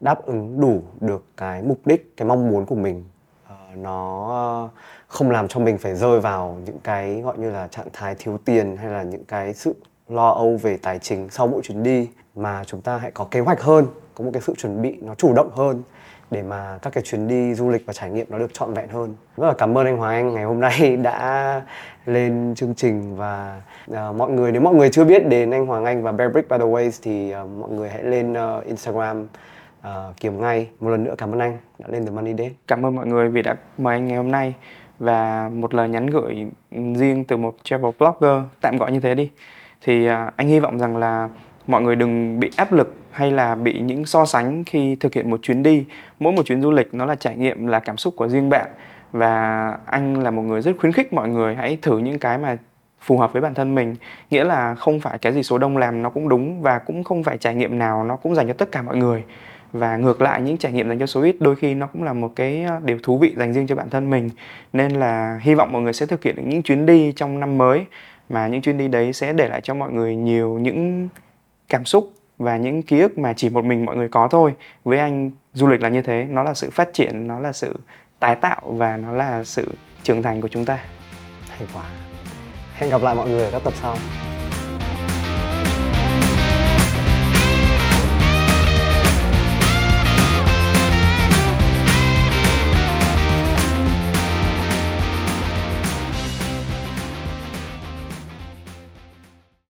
đáp ứng đủ được cái mục đích, cái mong muốn của mình. Ờ, nó không làm cho mình phải rơi vào những cái gọi như là trạng thái thiếu tiền hay là những cái sự lo âu về tài chính sau mỗi chuyến đi, mà chúng ta hãy có kế hoạch hơn, có một cái sự chuẩn bị nó chủ động hơn để mà các cái chuyến đi du lịch và trải nghiệm nó được trọn vẹn hơn. Rất là cảm ơn anh Hoàng Anh ngày hôm nay <laughs> đã lên chương trình và uh, mọi người nếu mọi người chưa biết đến anh Hoàng Anh và Bear Brick by the Ways thì uh, mọi người hãy lên uh, Instagram uh, kiếm ngay một lần nữa cảm ơn anh đã lên The Money Date cảm ơn mọi người vì đã mời anh ngày hôm nay. Và một lời nhắn gửi riêng từ một travel blogger tạm gọi như thế đi. Thì uh, anh hy vọng rằng là mọi người đừng bị áp lực hay là bị những so sánh khi thực hiện một chuyến đi? Mỗi một chuyến du lịch nó là trải nghiệm, là cảm xúc của riêng bạn. Và anh là một người rất khuyến khích mọi người hãy thử những cái mà phù hợp với bản thân mình. Nghĩa là không phải cái gì số đông làm nó cũng đúng và cũng không phải trải nghiệm nào nó cũng dành cho tất cả mọi người. Và ngược lại, những trải nghiệm dành cho số ít đôi khi nó cũng là một cái ờ, điều thú vị dành riêng cho bản thân mình. Nên là hy vọng mọi người sẽ thực hiện được những chuyến đi trong năm mới, mà những chuyến đi đấy sẽ để lại cho mọi người nhiều những cảm xúc và những ký ức mà chỉ một mình mọi người có thôi. Với anh, du lịch là như thế. Nó là sự phát triển, nó là sự tái tạo và nó là sự trưởng thành của chúng ta. Hay quá. Hẹn gặp lại mọi người ở các tập sau.